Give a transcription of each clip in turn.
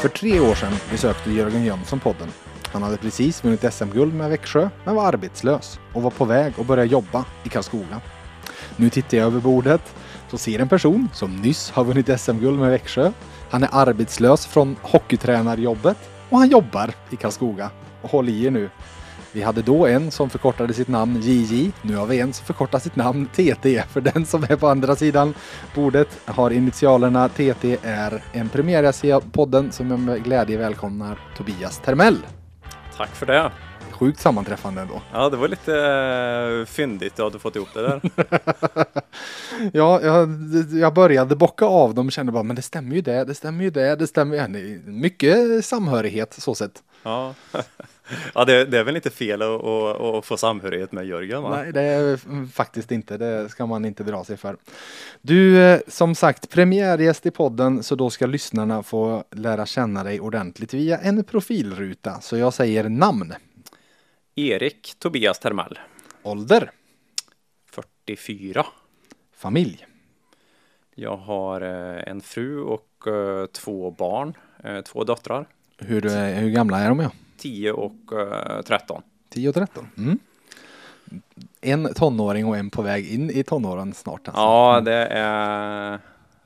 För tre år sedan besökte Jörgen Jönsson podden. Han hade precis vunnit SM-guld med Växjö, men var arbetslös och var på väg att börja jobba i Karlskoga. Nu tittar jag över bordet, så ser en person som nyss har vunnit SM-guld med Växjö. Han är arbetslös från hockeytränarjobbet och han jobbar i Karlskoga. Och håll i er nu. Vi hade då en som förkortade sitt namn JJ. Nu har vi en som förkortar sitt namn TT. För den som är på andra sidan bordet har initialerna TT är en premiärgäst i podden som jag med glädje välkomnar Tobias Termell. Tack för det. Sjukt sammanträffande ändå. Ja, det var lite uh, fyndigt du hade fått ihop det där. ja, jag, jag började bocka av dem och kände bara, men det stämmer ju det, det stämmer ju det, det stämmer ju. Mycket samhörighet så sett. Ja, ja det, det, är väl inte fel att, att, att, få samhörighet med Jörgen? Va? Nej, det är faktiskt inte. Det ska man inte dra sig för. Du, eh, som sagt, premiärgäst i podden, så då ska lyssnarna få lära känna dig ordentligt via en profilruta. Så jag säger namn. Erik Tobias Termell. Ålder? 44. Familj? Jag har eh, en fru och eh, två barn, två döttrar. Hur, hur gamla är de? Ja? 10 och 13. 10 och 13. Mm. En tonåring och en på väg in i tonåren snart. Alltså. Ja, det är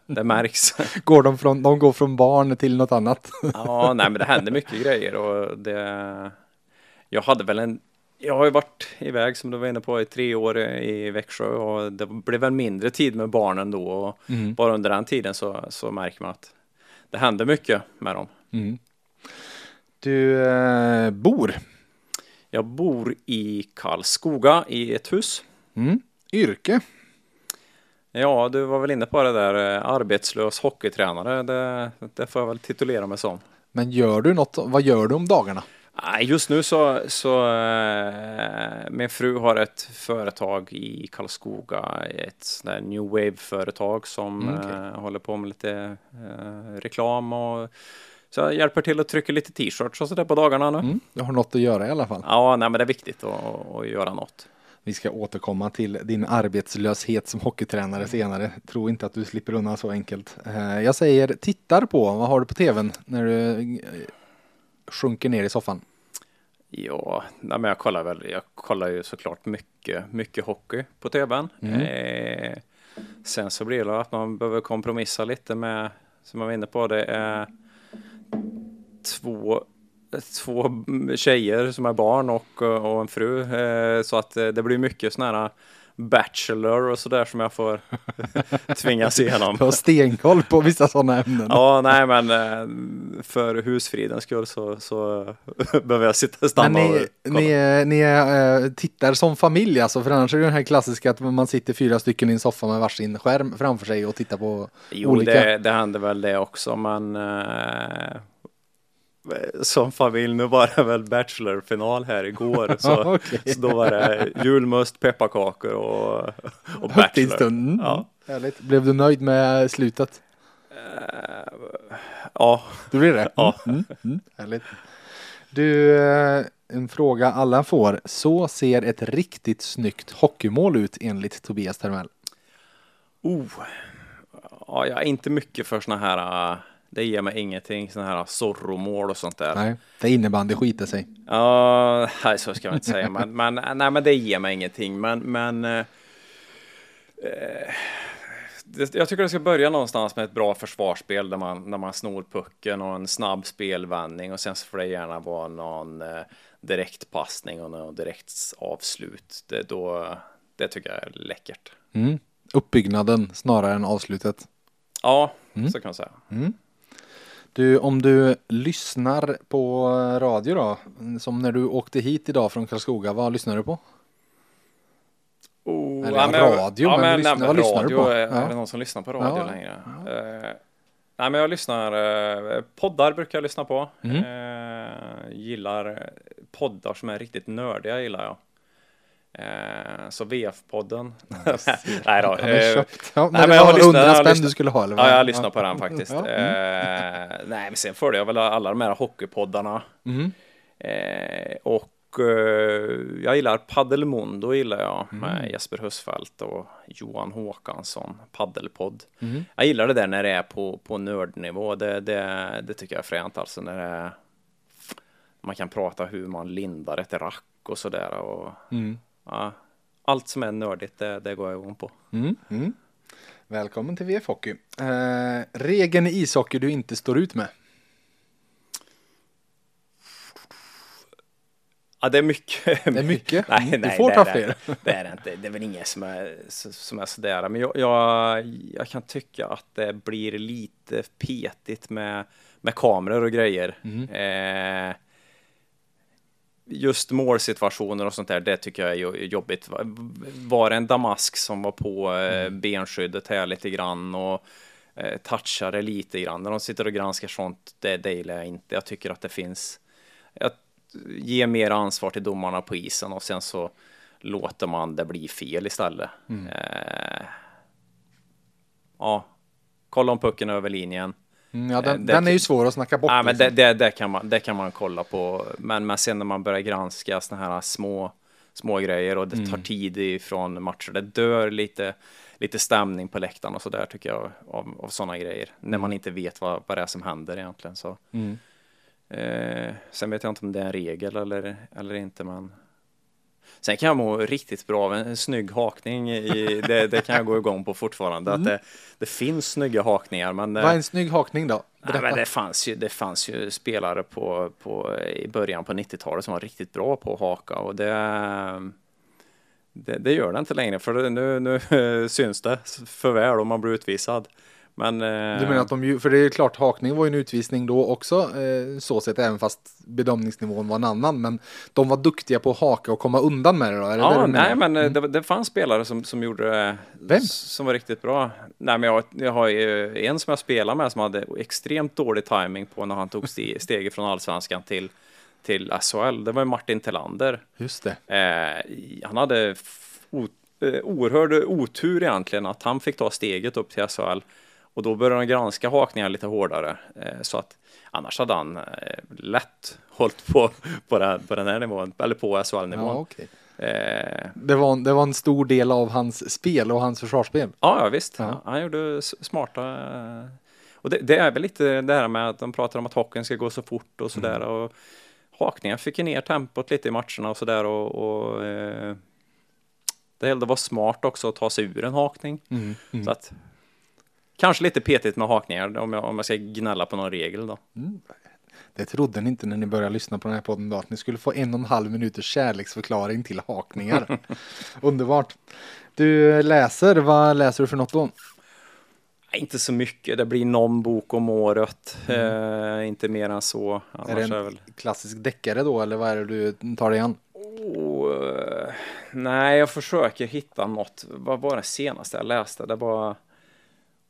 det märks. går de, från, de går från barn till något annat? ja, nej men det händer mycket grejer och det jag hade väl en jag har ju varit iväg som du var inne på i tre år i Växjö och det blev väl mindre tid med barnen då och mm. bara under den tiden så, så märker man att det händer mycket med dem. Mm. Du eh, bor? Jag bor i Karlskoga i ett hus. Mm. Yrke? Ja, du var väl inne på det där, eh, arbetslös hockeytränare, det, det får jag väl titulera mig som. Men gör du något, vad gör du om dagarna? Just nu så, så äh, min fru har ett företag i Karlskoga, ett sånt new wave-företag som mm, okay. äh, håller på med lite äh, reklam och så jag hjälper till att trycka lite t-shirts och sådär på dagarna nu. Mm, du har något att göra i alla fall. Ja, nej men det är viktigt att, att göra något. Vi ska återkomma till din arbetslöshet som hockeytränare senare. Tro inte att du slipper undan så enkelt. Jag säger tittar på, vad har du på tvn när du sjunker ner i soffan? Ja, nej, men jag kollar väl. Jag kollar ju såklart mycket, mycket hockey på tvn. Mm. Eh, sen så blir det att man behöver kompromissa lite med, som jag var inne på, det är två två tjejer som är barn och, och en fru. Eh, så att det blir mycket sådana här Bachelor och sådär som jag får tvingas igenom. Du har stenkoll på vissa sådana ämnen. Ja, nej men eh, för husfridens skull så, så behöver jag sitta och stanna men ni, och kolla. Ni, ni tittar som familj alltså, för annars är det den här klassiska att man sitter fyra stycken i en soffa med varsin skärm framför sig och tittar på jo, olika. Jo, det, det händer väl det också, men som familj, nu var det väl Bachelor-final här igår. Så, okay. så då var det julmust, pepparkakor och, och Bachelor. Mm. Ja. Härligt. Blev du nöjd med slutet? Uh, ja. Du blev det? Ja. Mm. Mm. mm. Härligt. Du, eh, en fråga alla får. Så ser ett riktigt snyggt hockeymål ut enligt Tobias Termell? Oh. Ja, jag är inte mycket för såna här uh det ger mig ingenting, sådana här Zorro-mål och sånt där. Nej, det innebandy skiter sig. Ja, nej, så ska jag inte säga, men, men, nej, men det ger mig ingenting. Men, men eh, det, jag tycker det ska börja någonstans med ett bra försvarsspel där man, när man snor pucken och en snabb spelvändning och sen så får det gärna vara någon eh, direktpassning och någon direkt avslut. Det, då, det tycker jag är läckert. Mm. Uppbyggnaden snarare än avslutet. Ja, mm. så kan man säga. Mm. Du, om du lyssnar på radio då, som när du åkte hit idag från Karlskoga, vad lyssnar du på? Oh, Eller ja, men, radio, ja, men, men lyssna, vad lyssnar du på? Är, ja. är det någon som lyssnar på radio ja. längre? Ja. Uh, nej, men jag lyssnar, uh, poddar brukar jag lyssna på. Mm. Uh, gillar poddar som är riktigt nördiga gillar jag. Eh, så VF-podden. nej då. Eh, ja, nej, men jag har lyssnat. spänn du skulle ha eller vad? Ja, jag lyssnar på den faktiskt. Ja. Eh, nej, men sen följer jag väl alla de här hockeypoddarna. Mm. Eh, och eh, jag gillar Paddelmundo gillar jag med Jesper Husfeldt och Johan Håkansson, Paddelpodd. Mm. Jag gillar det där när det är på, på nördnivå. Det, det, det tycker jag är fränt alltså när det är, man kan prata hur man lindar ett rack och sådär. Och, Mm. Ja, allt som är nördigt, det, det går jag igång på. Mm. Mm. Välkommen till VF Hockey. Eh, regeln i ishockey du inte står ut med? Ja, det är mycket. Det är mycket. nej, Du nej, får det, ta det, fler. Det är det inte. Det är väl inget som är, som är sådär. Men jag, jag, jag kan tycka att det blir lite petigt med, med kameror och grejer. Mm. Eh, just målsituationer och sånt där, det tycker jag är jo- jobbigt. Var det en damask som var på eh, Mm. benskyddet här lite grann och eh, touchade lite grann. När de sitter och granskar sånt, det, det gillar jag inte. Jag tycker att det finns, att ge mer ansvar till domarna på isen och sen så låter man det bli fel istället. Mm. Eh, ja, kolla om pucken är över linjen. Mm, ja, den, Eh, det- den är ju svår att snacka bort. Ja, men det, liksom. det, det, kan man, det kan man kolla på. Men, men sen när man börjar granska såna här små, små grejer och det Mm. tar tid ifrån matcher, det dör lite, lite stämning på läktaren och så där tycker jag av, av sådana grejer. När man inte vet vad, vad det är som händer egentligen. Så. Mm. Eh, sen vet jag inte om det är en regel eller, eller inte, men Sen kan jag må riktigt bra av en, snygg hakning. I, det, det kan jag gå igång på fortfarande. Att det, det finns snygga hakningar. Men, eh, Vad är en snygg hakning då? Nej, men det, fanns ju, det fanns ju spelare på, på, i början på 90-talet som var riktigt bra på att haka och det, det, det gör det inte längre för nu, nu syns det för väl om man blir utvisad. Men, eh, Du menar att de för det är klart hakning var ju en utvisning då också, eh, så sett även fast bedömningsnivån var en annan, men de var duktiga på att haka och komma undan med det då? Är det det Ja, menar? nej, men eh, det, det fanns spelare som, som gjorde det. Vem? Som var riktigt bra. Nej, men jag, jag har en som jag spelar med som hade extremt dålig timing på när han tog ste- steget från allsvenskan till, till SHL. Det var Martin Telander. Just det. Eh, han hade eh, oerhörd otur egentligen att han fick ta steget upp till SHL. Och då började de granska hakningar lite hårdare. Eh, så att annars hade han eh, lätt hållit på, på, den, på den här nivån, eller på Ja, SHL-nivån. okej. Eh, det, var, det var en stor del av hans spel och hans försvarsspel. Ja, ja visst. Ja. Han gjorde smarta... eh, Och det, det är väl lite det här med att de pratar om att hockeyn ska gå så fort och sådär. Mm. Och hakningen fick ju ner tempot lite i matcherna och sådär. Och, och eh, det gällde att vara smart också att ta sig ur en hakning. Mm. Mm. Så att, kanske lite petigt med hakningar om jag, om jag ska gnälla på någon regel då. Det trodde ni inte när ni började lyssna på den här podden då, att ni skulle få en och en halv minuters kärleksförklaring till hakningar. Underbart. Du läser, vad läser du för något då? Inte så mycket, det blir någon bok om året. Eh, inte mer än så. Annars Mm. Är det är en väl... klassisk deckare då, eller vad är det du tar dig an? Oh, nej, jag försöker hitta något. Vad var det senaste jag läste? Det var...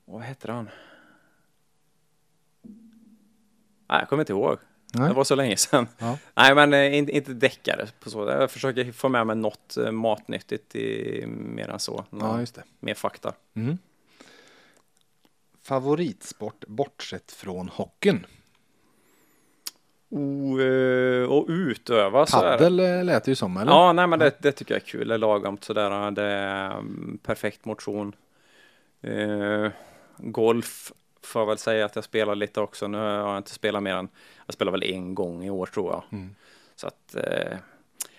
Vad heter han? Nej, jag kommer inte ihåg. Nej. Det var så länge sedan. Ja. Nej, men eh, inte, inte deckare på så. Jag försöker få med mig något eh, matnyttigt i, mer än så. Ja, just det. Mer fakta. Mm. Favoritsport bortsett från hockeyn? O, eh, och utöva. Paddel lät det ju som, eller? Ja, nej, men det, det tycker jag är kul. Det är lagomt sådär. Det är mm, perfekt motion. Golf får jag väl säga att jag spelar lite också. Nu har jag inte spelat mer än, jag spelar väl en gång i år tror jag. Mm. Så att eh,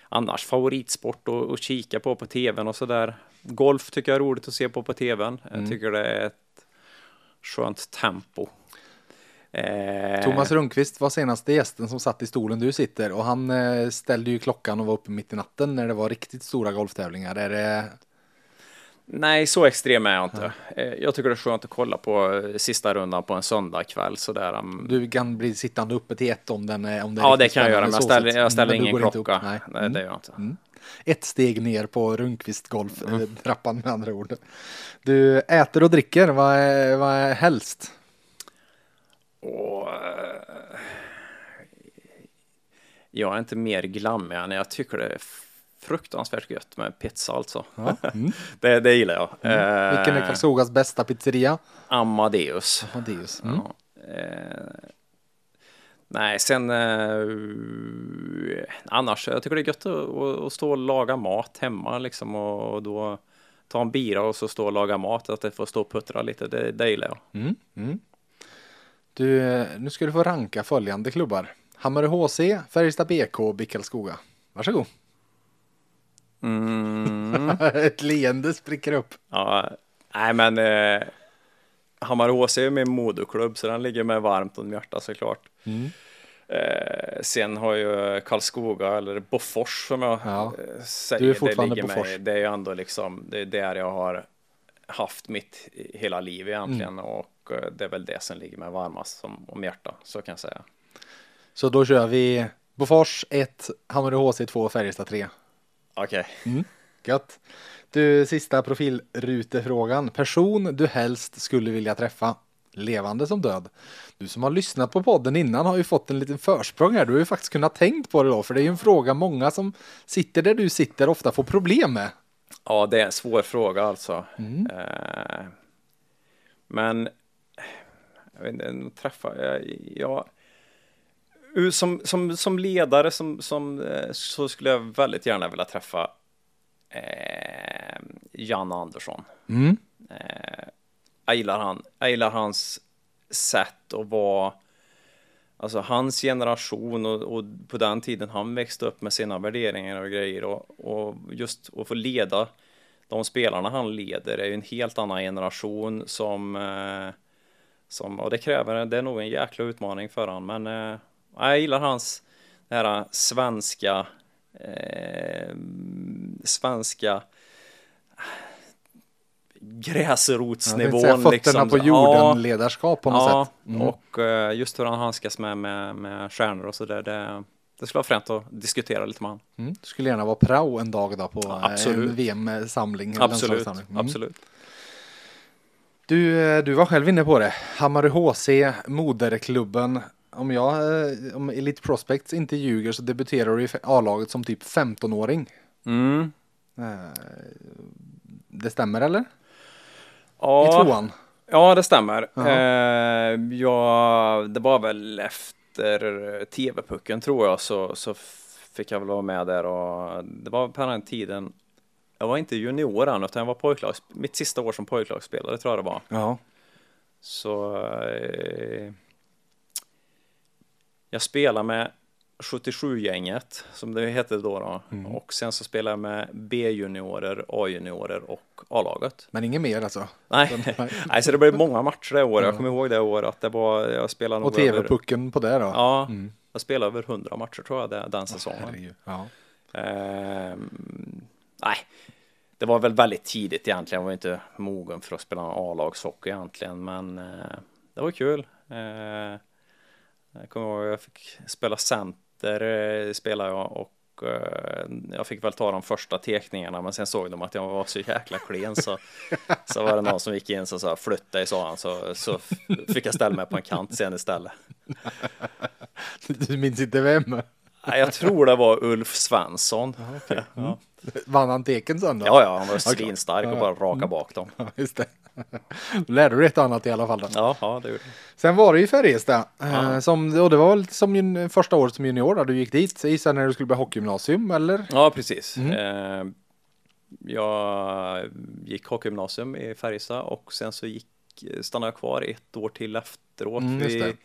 annars favoritsport att att kika på på tvn och sådär. Golf tycker jag är roligt att se på på tvn. Mm. Jag tycker det är ett skönt tempo. Eh, Thomas Rundqvist var senaste gästen som satt i stolen du sitter och han eh, ställde ju klockan och var uppe mitt i natten när det var riktigt stora golftävlingar. Är det... Nej, så extrem är jag inte. Eh, Jag tycker det är skönt att kolla på eh, sista rundan på en söndagkväll sådär. um, Du kan bli sittande uppe till ett om den är om det är Ja, det kan jag göra, men jag ställer, jag ställer ingen klocka. Nej. Nej, Mm. det gör jag inte. Ett steg ner på Rundqvist golf, eh, trappan med andra ord. Du äter och dricker, vad är, vad är helst? Och, eh, jag är inte mer glammig än jag tycker det är fruktansvärt gött med pizza alltså. Ja. Mm. det, det gillar jag. Eh, Vilken är Karlskogas bästa pizzeria? Amadeus. Amadeus. Mm. Ja. Eh, Nej, sen eh, annars, jag tycker det är gött att, att, stå och laga mat hemma liksom och, och då ta en bira och så stå och laga mat, att det får stå och puttra lite, det, det gillar jag. Mm, mm. Du, eh, nu ska du få ranka följande klubbar. Hammarö HC, Färjestad BK Karlskoga. Varsågod. Mm. Ett leende spricker upp. Ja, nej men eh, Hammarö HC är min moderklubb så den ligger mig varmt om hjärtat såklart. Mm. Eh, sen har ju Karlskoga eller Bofors som jag Ja. eh, säger. Du är fortfarande det, ligger mig, det är ju ändå liksom, det är där jag har haft mitt hela liv egentligen Mm. och eh, det är väl det som ligger mig varmast som, om hjärtat, så kan jag säga. Så då kör vi Bofors 1, Hammarö HC 2, Färjestad 3. Okej. Gött. Du, sista profilrutefrågan. Person du helst skulle vilja träffa. Levande som död. Du som har lyssnat på podden innan har ju fått en liten försprång här. Du har ju faktiskt kunnat tänkt på det då. För det är ju en fråga många som sitter där du sitter ofta får problem med. Ja, det är en svår fråga alltså. Mm. Eh, men jag vet inte, träffa, jag, jag, som, som, som ledare som, som, eh, så skulle jag väldigt gärna vilja träffa eh, Jan Andersson. Mm. Eh, jag, gillar han, jag gillar hans sätt att vara Alltså hans generation och, och på den tiden han växte upp med sina värderingar och grejer och, och just att få leda de spelarna han leder är ju en helt annan generation som, eh, som och det kräver, det är nog en jäkla utmaning för han men eh, jag gillar hans det här svenska eh, svenska tänkte gräsrotsnivån säga fötterna liksom. på Ja, jorden ledarskap på något ja, sätt. Mm. och eh, just hur han handskas med, med, med stjärnor och så där, det, det skulle vara fränt att diskutera lite med honom. Mm. Du skulle gärna vara prao en dag då på Ja, eh, en VM-samling. Absolut. Mm. absolut. Du, eh, du var själv inne på det. Hammarö HC, moderklubben. Om jag, eh, om Elite Prospects inte ljuger så debuterar du i A-laget som typ 15-åring. Mm. Eh, Det stämmer eller? I Ja, tvåan? ja, det stämmer. Ja. Eh, ja, det var väl efter TV-pucken tror jag så, så fick jag väl vara med där och det var på den tiden jag var inte junior än utan jag var pojklags, mitt sista år som pojklagsspelare tror jag det var. Ja. Så eh, jag spelar med 77-gänget som det hette då, då. Mm. och sen så spelar jag med B-juniorer, A-juniorer och A-laget. Men inget mer alltså? Nej. Nej. Så det blev många matcher det året. Ja. Jag kommer ihåg det året att det var, jag spelade Och över, TV-pucken på det då? ja, Mm. jag spelade över 100 matcher tror jag det, den säsongen. Ja. Ehm, nej, det var väl väldigt tidigt egentligen. Jag var inte mogen för att spela A-lagshockey egentligen, men eh, det var kul. Eh, jag kommer ihåg jag fick spela center, eh, spelade jag och eh, jag fick väl ta de första tekningarna, men sen såg de att jag var så jäkla klen så, så var det någon som gick in och sa flytta dig sa han, så, så fick jag ställa mig på en kant sen istället. Du minns inte vem? Jag tror det var Ulf Svensson. Ja. Vann han teken sen då? Ja, ja, han var svinstark och Ja, bara ja. raka bak dem. Ja, just det. Då lärde du ett och annat i alla fall. Då. Ja, ja, det gjorde. Sen var det ju Färjestad. eh, Ja. Som, och det var väl som första året som junior du gick dit. Så gissar när du skulle börja hockeygymnasium eller? Ja, precis. Mm. Eh, jag gick hockeygymnasium i Färjestad och sen så gick, stannade jag kvar ett år till efteråt. Mm,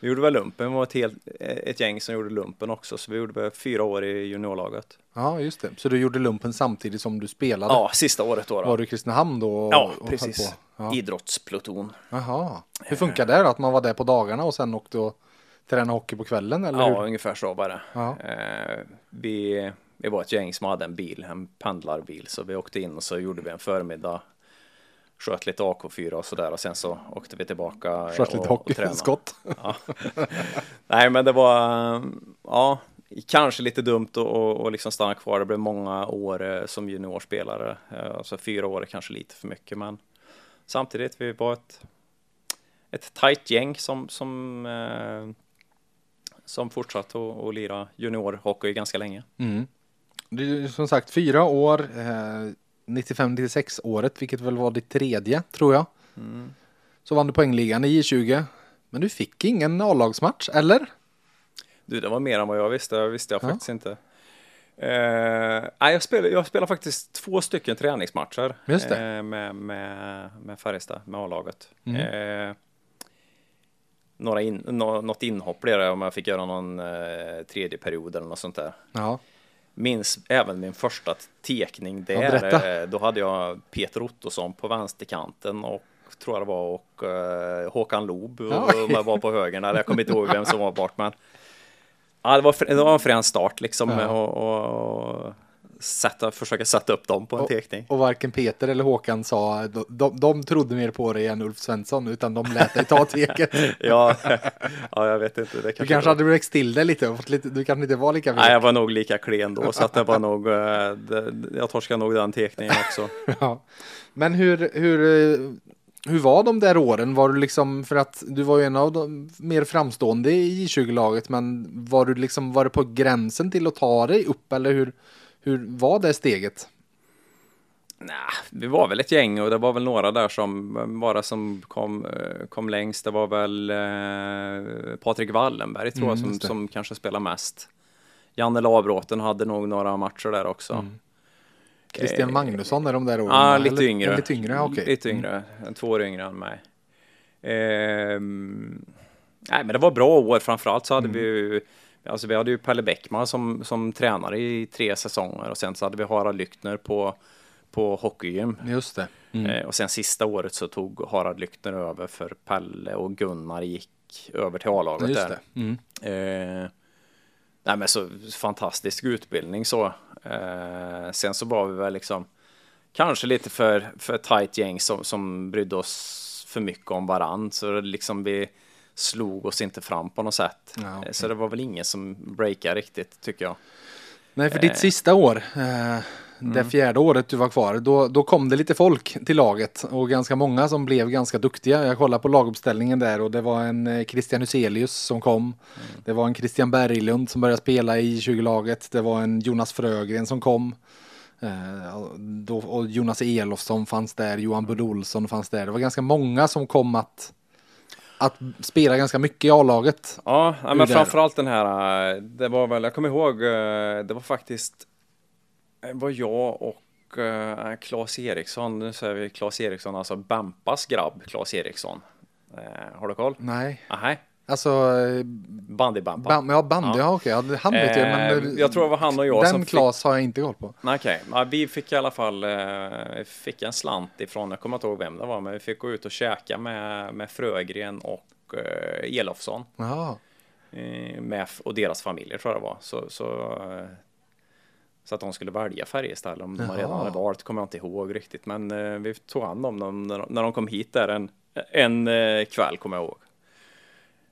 vi, gjorde väl lumpen, vi var ett, helt, ett gäng som gjorde lumpen också, så vi gjorde fyra år i juniorlaget. Ja, just det. Så du gjorde lumpen samtidigt som du spelade? Ja, sista året då. då. Var du i Kristinehamn då? och- ja, precis. Ja. Idrottspluton. Jaha. Hur funkar det då? Att man var där på dagarna och sen åkte och tränade hockey på kvällen? Eller Ja, hur? ungefär så var det. Ja. Eh, vi, vi var ett gäng som hade en bil, en pendlarbil, så vi åkte in och så gjorde vi en förmiddag, sköt lite AK4 och sådär och sen så åkte vi tillbaka Sköt lite hockeyskott. Ja. Nej, men det var, ja, kanske lite dumt att och, och liksom stanna kvar. Det blev många år eh, som juniorspelare, Eh, alltså fyra år är kanske lite för mycket, men samtidigt, vi var ett, ett tajt gäng som, som, eh, som fortsatte att att lira juniorhockey ganska länge. Mm. Du, är som sagt, fyra år. Eh, 95-96 året, vilket väl var ditt tredje, tror jag. Mm. Så vann du poängligan i J20. Men du fick ingen A-lagsmatch, eller? Du, det var mer än vad jag visste. Det visste jag ja. faktiskt inte. Eh, nej, jag spelar, jag spelar faktiskt två stycken träningsmatcher eh, med, med, med Färjestad, med A-laget. Mm. Några in, no, något inhopp blev det om jag fick göra någon eh, tredje period eller något sånt där. Ja. Minns även min första tekning där. Ja, eh, då hade jag Peter Ottosson på vänsterkanten och tror jag det var och uh, Håkan Loob ja. var på höger. Jag kommer inte ihåg vem som var bort men Ja, det var, det var en frän start liksom ja. och, och sätta, försöka sätta upp dem på en och, tekning. Och varken Peter eller Håkan sa, de, de, de trodde mer på dig än Ulf Svensson, utan de lät dig ta teket. ja, ja, jag vet inte. Det kanske du kanske hade växt till dig lite, lite, du kanske inte var lika Nej, jag var nog lika klen då, så att det var nog, eh, jag torskade nog den tekningen också. ja. Men hur, hur hur var de där åren? Var du liksom, för att du var ju en av de mer framstående i J20-laget, men var du liksom, var det på gränsen till att ta dig upp eller hur, hur var det steget? Nej, vi var väl ett gäng och det var väl några där som bara som kom, eh, kom längst. Det var väl eh, Patrik Wallenberg tror jag mm, som, som kanske spelar mest. Janne Lavråten hade nog några matcher där också. Mm. Christian Magnusson är de där åren? Ja, lite yngre. Lite yngre, okay. Lite yngre, mm. två år yngre än mig. Ehm, nej, men det var bra år. Framförallt så hade mm. vi Alltså vi hade ju Pelle Bäckman som, som tränare i tre säsonger och sen så hade vi Harald Lyckner på, på hockeygym. Just det. Mm. Ehm, och sen sista året så tog Harald Lyckner över för Pelle och Gunnar gick över till A-laget där. Mm. Ehm, nej men så fantastisk utbildning så. Eh, sen så var vi väl liksom kanske lite för, för tight gäng som, som brydde oss för mycket om varann. Så liksom vi slog oss inte fram på något sätt. Ja, okay. Så det var väl ingen som breakade riktigt tycker jag. Nej, för ditt eh. sista år, eh, det mm. fjärde året du var kvar, då, då kom det lite folk till laget och ganska många som blev ganska duktiga. Jag kollade på laguppställningen där och det var en eh, Christian Huselius som kom. Mm. Det var en Christian Berglund som började spela i 20-laget. Det var en Jonas Frögren som kom. Eh, då, och Jonas Elofsson fanns där, Johan Bud Olsson fanns där. Det var ganska många som kom att att spela ganska mycket i A-laget. Ja, men framförallt den här, eh, det var väl, jag kommer ihåg, det var faktiskt Eh, var jag och Claes Eriksson, nu säger vi Claes Eriksson, alltså Bampas grabb Claes Eriksson. Har du koll? Nej. Nej. Alltså Bandy-Bampa? Bam, ja, bandy, ja. ja okej. Okay. Han vet jag, men jag tror det var han och jag Den Claes fick... har jag inte koll på. Okej, okay. ja, vi fick i alla fall fick en slant ifrån, jag kommer inte ihåg vem det var, men vi fick gå ut och käka med, med Frögren och uh, Elofsson. Jaha. Med, och deras familjer tror jag det var. Så, så så att de skulle välja Färjestad, om de redan hade valt kommer jag inte ihåg riktigt. Men eh, vi tog hand om dem när, de kom hit där en, en eh, kväll kommer jag ihåg.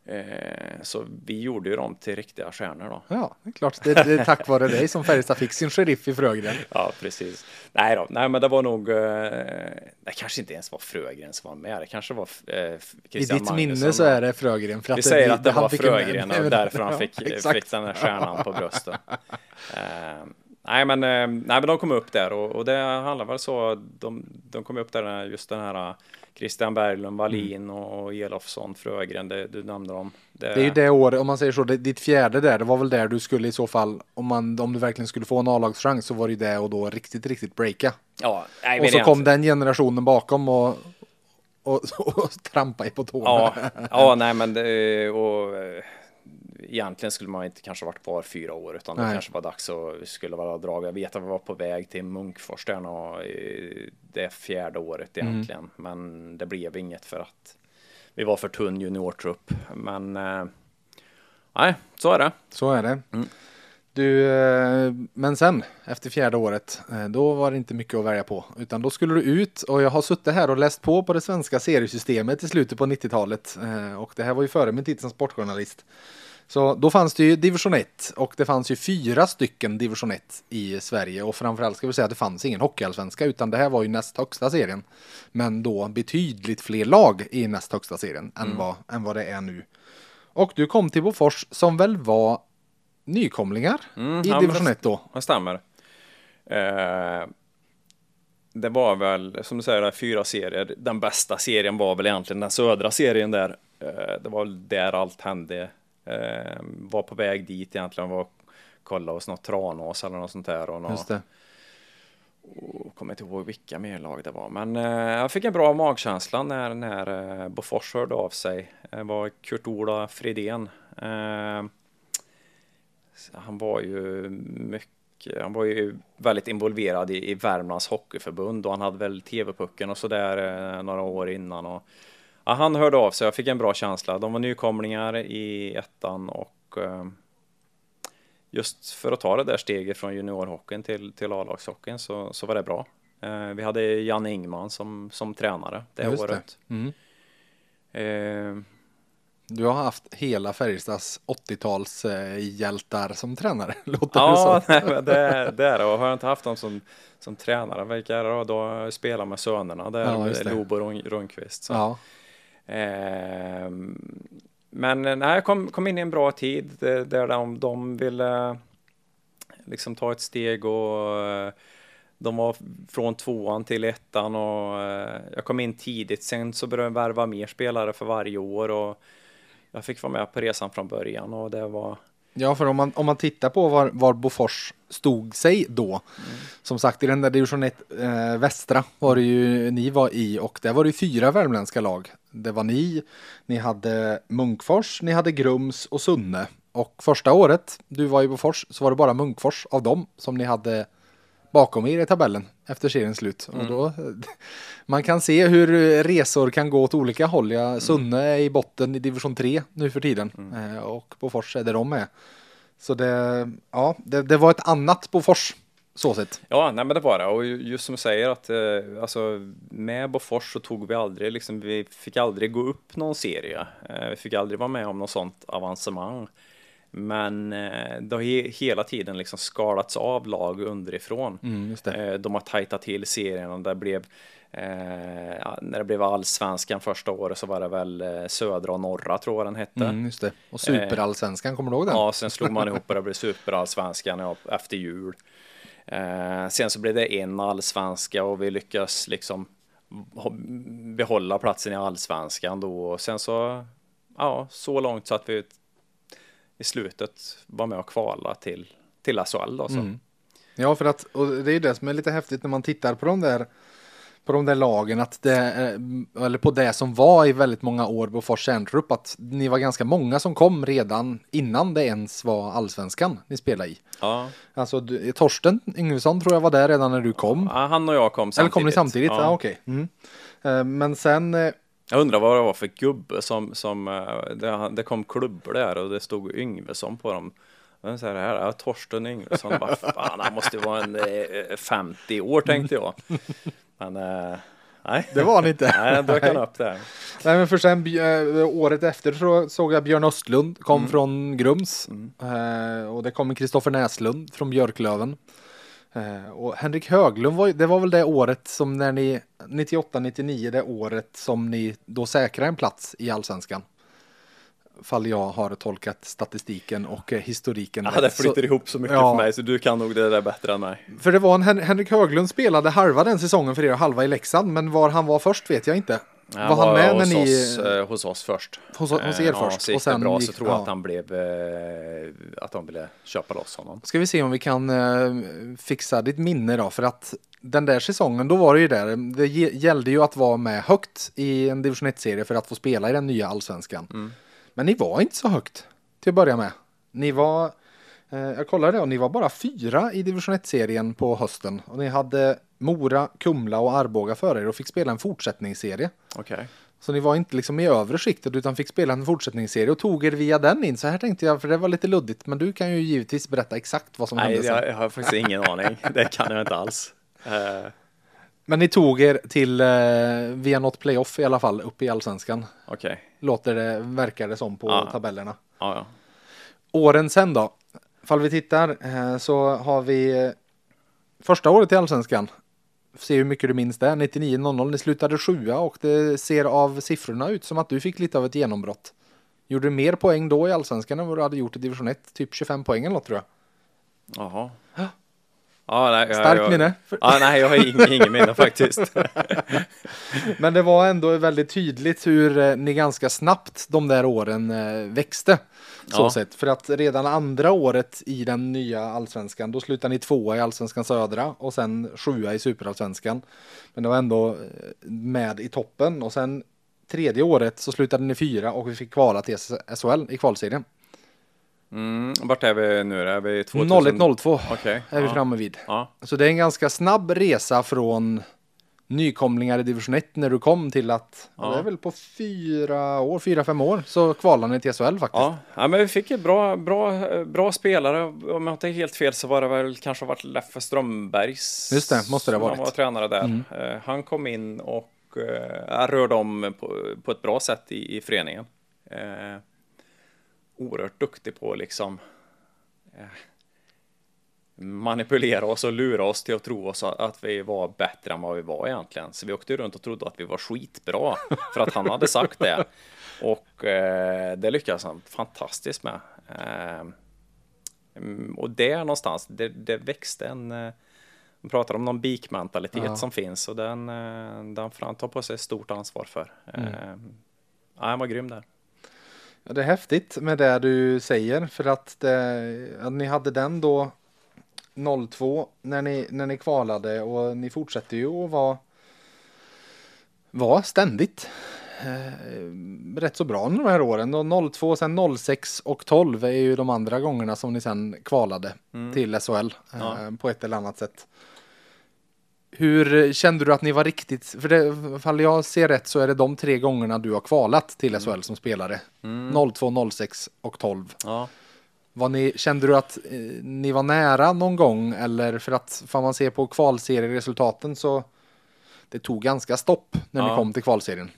Eh, så vi gjorde ju dem till riktiga stjärnor då. Ja, det är klart. Det, det är tack vare dig som Färjestad fick sin sheriff i Frögren. Ja, precis. Nej då, nej men det var nog, eh, det kanske inte ens var Frögren som var med. Det kanske var eh, Christian I ditt minne så är det Frögren. För att vi det, säger att det var Frögren och därför han fick, ja, fick den här stjärnan på bröstet. Eh, Nej men, eh, nej men de kom upp där och, och det handlar väl så, de, de kom upp där just den här Christian Berglund, Wallin mm. och Elofsson, Frögren, det du nämnde dem. Det... det är ju det året, om man säger så, det, ditt fjärde där, det var väl där du skulle i så fall, om, man, om du verkligen skulle få en A-lagschans så var det ju det och då riktigt, riktigt breaka. Ja, nej, och så kom inte. den generationen bakom och, och, och, och trampa i på tårna. Ja, ja, nej men det, och egentligen skulle man inte kanske varit kvar fyra år utan Nej. det kanske var dags att skulle vara drag. Jag vet att vi var på väg till Munkfors där och det fjärde året mm. egentligen, mm. men det blev inget för att vi var för tunn juniortrupp. Men eh, nej, så är det. Så är det. Mm. Du, eh, men sen efter fjärde året, eh, då var det inte mycket att välja på, utan då skulle du ut och jag har suttit här och läst på på det svenska seriesystemet i slutet på 90-talet eh, och det här var ju före min tid som sportjournalist. Så då fanns det ju division 1 och det fanns ju fyra stycken division 1 i Sverige och framförallt ska vi säga att det fanns ingen hockeyallsvenska utan det här var ju näst högsta serien. Men då betydligt fler lag i näst högsta serien mm. än, vad, än vad det är nu. Och du kom till Bofors som väl var nykomlingar mm, i division 1 då? Det stämmer. Eh, det var väl, som du säger, fyra serier. Den bästa serien var väl egentligen den södra serien där. Eh, det var väl där allt hände var på väg dit egentligen, var kolla hos något Tranås eller något sånt där. Och något, Just det. och kommer inte ihåg vilka mer lag det var. Men eh, jag fick en bra magkänsla när, när eh, Bofors hörde av sig. Det var Kurt-Ola Fridén. Eh, han var ju mycket, han var ju väldigt involverad i, i Värmlands hockeyförbund och han hade väl TV-pucken och sådär eh, några år innan. Och, ja, han hörde av sig, jag fick en bra känsla. De var nykomlingar i ettan och eh, just för att ta det där steget från juniorhockeyn till, till A-lagshockeyn så, så var det bra. Eh, vi hade Janne Ingman som, som tränare det Just det. året. Mm. Eh, Du har haft hela Färjestads 80-tals eh, hjältar som tränare, låter ja, det som. men det, det är det. Och har jag inte haft dem som, som tränare, vilka är det då? Då spelat med sönerna Ja, det. Lobo och Rund- Rundqvist. Så. Ja, Ehm, men eh, nej, jag kom, kom in i en bra tid där de, de ville liksom ta ett steg och eh, de var från tvåan till ettan och eh, jag kom in tidigt. Sen så började jag värva mer spelare för varje år och jag fick vara med på resan från början och det var ja för om man, om man tittar på var, var Bofors stod sig då. Som sagt, i den där division 1 eh, västra var det ju ni var i och där var det ju fyra värmländska lag. Det var ni, ni hade Munkfors, ni hade Grums och Sunne. Och första året du var i Bofors så var det bara Munkfors av dem som ni hade bakom er i tabellen efter seriens slut. Och då, man kan se hur resor kan gå åt olika håll. Ja, Sunne är i botten i division 3 nu för tiden eh, och Bofors är där de är. Så det, ja, det, det var ett annat Bofors så sett. Ja, nej men det var det. Och ju- just som du säger att eh, alltså, med Bofors så tog vi aldrig, liksom, vi fick aldrig gå upp någon serie. Eh, vi fick aldrig vara med om något sånt avancemang. Men eh, det har he hela tiden liksom skalats av lag underifrån. Mm, just det. Eh, de har tajtat till serien och det blev eh, när det blev allsvenskan första året så var det väl eh, södra och norra tror jag den hette. Mm, just det. Och superallsvenskan, kommer du ihåg den? Ja, sen slog man ihop och det blev superallsvenskan ja, efter jul. Eh, sen så blev det en allsvenska och vi lyckas liksom behålla platsen i allsvenskan då. Och sen så, ja, så långt så att vi i slutet var med och kvala till, till SHL då. Så. Mm. Ja, för att, och det är ju det som är lite häftigt när man tittar på de där på de där lagen, att det, eh, eller på det som var i väldigt många år på Fors Kärntrupp, att ni var ganska många som kom redan innan det ens var allsvenskan ni spelade i. Ja. Alltså du, Torsten Yngvesson tror jag var där redan när du kom. Ja, han och jag kom samtidigt. Eller kom ni samtidigt? Ja, Ja. okej. Mm. Eh, Men sen, eh, Jag undrar vad det var för gubbe som, som eh, det, det kom klubbor där och det stod Yngvesson på dem. Jag så här, här är Torsten Yngvesson. Bara, Fan, han måste ju vara en eh, 50 år tänkte jag. Men eh, nej, det var ni inte. nej, jag dök han upp där. Nej men för sen året efter så såg jag Björn Östlund kom från Grums. Eh, och det kom Kristoffer Näslund från Björklöven. Eh, och Henrik Höglund var det var väl det året som när ni 98-99 det året som ni då säkrade en plats i allsvenskan. Fall jag har tolkat statistiken och eh, historiken Ja, rätt. det Så- flyter ihop så mycket Ja. för mig så du kan nog det där bättre än mig. För det var en Hen- Henrik Höglund spelade halva den säsongen för er och halva i Leksand. Men var han var först vet jag inte. Han var han med när ni... oss, eh, hos oss först. Hos- hos er Eh, först, Ja, gick och sen bra gick- så tror jag ja. att han blev, eh, att de ville köpa loss honom. Ska vi se om vi kan fixa ditt minne då, för att den där säsongen, då var det ju där, det gällde ju att vara med högt i en division 1-serie för att få spela i den nya allsvenskan. Men ni var inte så högt till att börja med. Ni var, jag kollade det, och ni var bara fyra i division 1-serien på hösten. Och ni hade Mora, Kumla och Arboga före er och fick spela en fortsättningsserie. Okej. Så ni var inte liksom i övre skiktet utan fick spela en fortsättningsserie och tog er via den in. Så här tänkte jag, för det var lite luddigt. Men du kan ju givetvis berätta exakt vad som Nej, hände sen. jag, jag har faktiskt ingen aning. Det kan jag inte alls. Eh, Men ni tog er till eh, via något playoff i alla fall upp i allsvenskan. Okej. Låter det, verkar det som på Ja. tabellerna. Ja, ja. Åren sen då? Ifall vi tittar eh, så har vi första året i allsvenskan. Se hur mycket du minns det. 99-00. Ni slutade sjua och det ser av siffrorna ut som att du fick lite av ett genombrott. Gjorde du mer poäng då i allsvenskan än vad du hade gjort i division 1? Typ 25 poäng eller något tror jag. Jaha. Ja, nej, jag, Starkt jag, minne. Ja, nej, jag har ingen, ingen minne faktiskt. Men det var ändå väldigt tydligt hur eh, ni ganska snabbt de där åren eh, växte. Så Ja. sett. För att redan andra året i den nya allsvenskan, då slutade ni tvåa i allsvenskan södra och sen sjua i superallsvenskan. Men det var ändå eh, med i toppen och sen tredje året så slutade ni fyra och vi fick kvala till SHL i kvalserien. Mm, vart är vi nu? Är vi 2000? 01-02 Okej. är vi ja. framme vid. Ja. Så det är en ganska snabb resa från nykomlingar i division 1 när du kom till att, Ja. det är väl på fyra år, fyra, fem år, så kvalade ni till SHL faktiskt. Ja, ja, men vi fick ett bra, bra, bra spelare. Om jag inte är helt fel så var det väl kanske varit Leffe Strömbergs. Just det, måste det ha varit. Han var tränare där. Mm. Eh, Han kom in och eh, rörde om på, på ett bra sätt i, i föreningen. Eh, oerhört duktig på liksom eh, manipulera oss och lura oss till att tro oss att vi var bättre än vad vi var egentligen. Så vi åkte runt och trodde att vi var skitbra för att han hade sagt det. Och eh, det lyckades han fantastiskt med. Eh, mm, och där någonstans, det, det växte en... Eh, man pratar om någon bikmentalitet Ja. som finns och den, eh, den får han ta på sig stort ansvar för. Mm. Eh, ja, han var grym där. Ja, det är häftigt med det du säger för att, det, att ni hade den då 02 när ni, när ni kvalade och ni fortsätter ju att vara, vara ständigt eh, rätt så bra under de här åren. Och 02, sen 06 och 12 är ju de andra gångerna som ni sen kvalade till SHL eh, Ja. på ett eller annat sätt. Hur kände du att ni var riktigt, för det, fall jag ser rätt så är det de tre gångerna du har kvalat till SHL som spelare. 02, 06 och 12. Ja. Var ni, kände du att eh, ni var nära någon gång eller för att får man se på kvalserieresultaten så det tog ganska stopp när ni Ja. kom till kvalserien.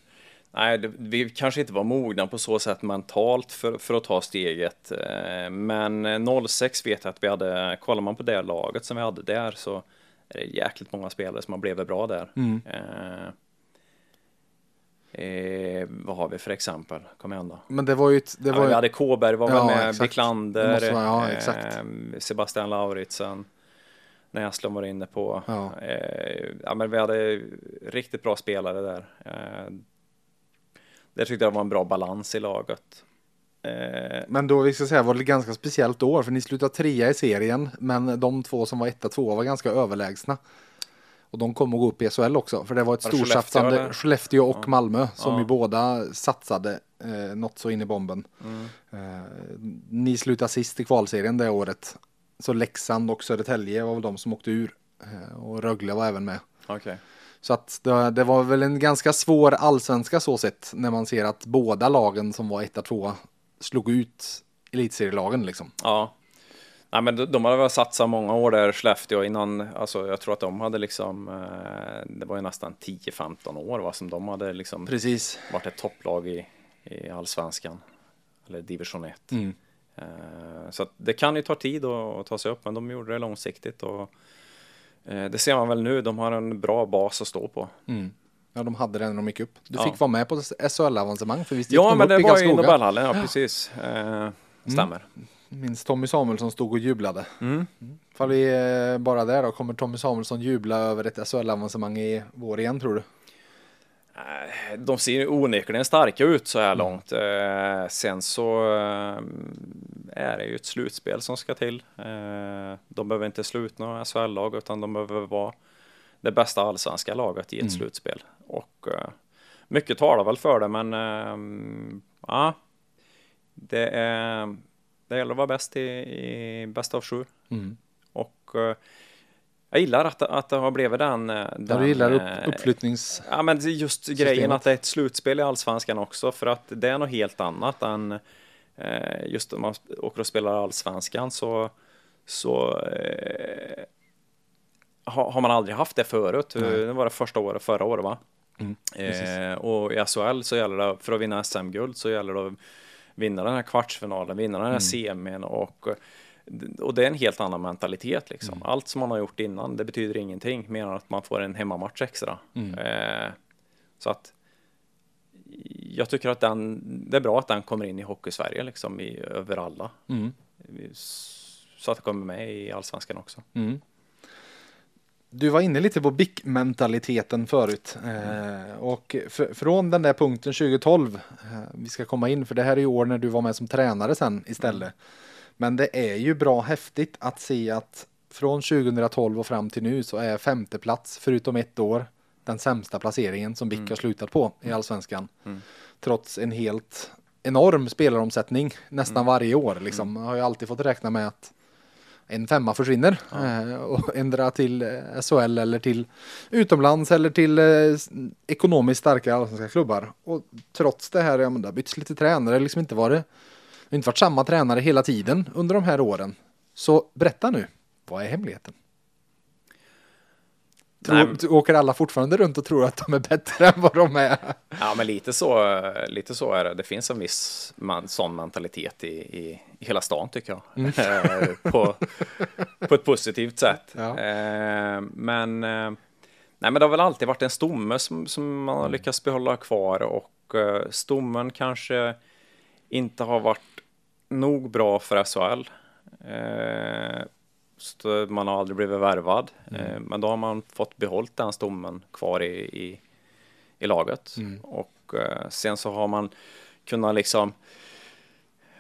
Nej, det, vi kanske inte var mogna på så sätt mentalt för, för att ta steget. Eh, Men eh, 06 vet jag att vi hade, kollar man på det laget som vi hade där så är det jäkligt många spelare som har blivit bra där. Mm. Eh, eh, vad har vi för exempel? Kom igen då. Men det var ju ett, det Ja, var vi ju, hade Kåberg var Ja, med. Det Wiklander, ja, eh, Sebastian Lauritsen, Näslund var inne på. Ja. Eh, ja, men vi hade riktigt bra spelare där. Eh, där tyckte jag det var en bra balans i laget. Eh, men då vi ska säga var det ett ganska speciellt år för ni slutade trea i serien men de två som var etta tvåa var ganska överlägsna. Och de kom att gå upp i SHL också för det var ett storsatsande Skellefteå? Skellefteå och Ja. Malmö som Ja. ju båda satsade eh, något så in i bomben. mm. Eh, ni slutade sist i kvalserien det året. Så Leksand och Södertälje var väl de som åkte ur. Eh, och Rögle var även med. Okej. Så att det, det var väl en ganska svår allsvenska så sett. När man ser att båda lagen som var etta, tvåa slog ut elitserielagen liksom. Ja. Nej, men de, de hade väl satsat många år där, Skellefteå, innan, alltså jag tror att de hade liksom, eh, det var ju nästan 10-15 år va, som de hade liksom Precis. varit ett topplag i, i allsvenskan, eller division 1. Mm. Eh, Så det kan ju ta tid att, ta sig upp, men de gjorde det långsiktigt och eh, det ser man väl nu, de har en bra bas att stå på. Mm. Ja, de hade den när de gick upp. Du Ja. fick vara med på SHL-avancemang för visst gick Ja, de men upp det i var i? Nobelhallen, ja precis. Eh, stämmer. Minns Tommy Samuelsson stod och jublade. Mm. Fall vi är bara där då, kommer Tommy Samuelsson jubla över ett SHL-avancemang i vår igen tror du? Eh, De ser onekligen starka ut så här långt. Eh, sen så eh, är det ju ett slutspel som ska till. Eh, de behöver inte sluta några SHL-lag utan de behöver vara det bästa allsvenska laget i ett slutspel. Och eh, mycket talar väl för det, men eh, ja, det, är, det gäller att vara bäst i, i bästa av sju. Mm. Och eh, jag gillar att, att det har blivit den... eh, Ja, den du gillar eh, upp, uppflyttnings... Ja, men just grejen att det är ett slutspel i allsvenskan också, för att det är något helt annat än eh, just om man åker och spelar allsvenskan så, så eh, har, man aldrig haft det förut. Det var det första året, förra året va? Mm, eh, och i SHL så gäller det, för att vinna SM-guld så gäller det vinna den här kvartsfinalen, vinna den här semin och och det är en helt annan mentalitet liksom. Allt som man har gjort innan, det betyder ingenting mer än att man får en hemmamatch extra. Eh, så att jag tycker att den, det är bra att den kommer in i Hockey-Sverige liksom i, över alla. Mm. Så att det kommer med i Allsvenskan också. Mm. Du var inne lite på BIK-mentaliteten förut. Eh, och från den där punkten 2012, eh, vi ska komma in, för det här är ju år när du var med som tränare sen istället. Men det är ju bra häftigt att se att från 2012 och fram till nu så är femte plats förutom ett år den sämsta placeringen som BIK mm. har slutat på i allsvenskan. Mm. Trots en helt enorm spelaromsättning nästan mm. varje år. Liksom. Jag har ju alltid fått räkna med att en femma försvinner ja. eh, och ändra till eh, SHL eller till utomlands eller till eh, ekonomiskt starka allsvenska klubbar. Och trots det här, ja, men det har bytts lite tränare, liksom inte varit, inte varit samma tränare hela tiden under de här åren. Så berätta nu, vad är hemligheten? Tror, åker alla fortfarande runt och tror att de är bättre än vad de är? Ja, men lite så, lite så är det. Det finns en viss man, sån mentalitet i, i, i hela stan tycker jag. Mm. Eh, på, på ett positivt sätt. Ja. Eh, men, eh, nej, men det har väl alltid varit en stomme som, som man har lyckats behålla kvar och stommen kanske inte har varit nog bra för SHL. Man har aldrig blivit värvad. Mm. Eh, men då har man fått behållit den stommen kvar i, i, i laget. Mm. Och eh, sen så har man kunnat liksom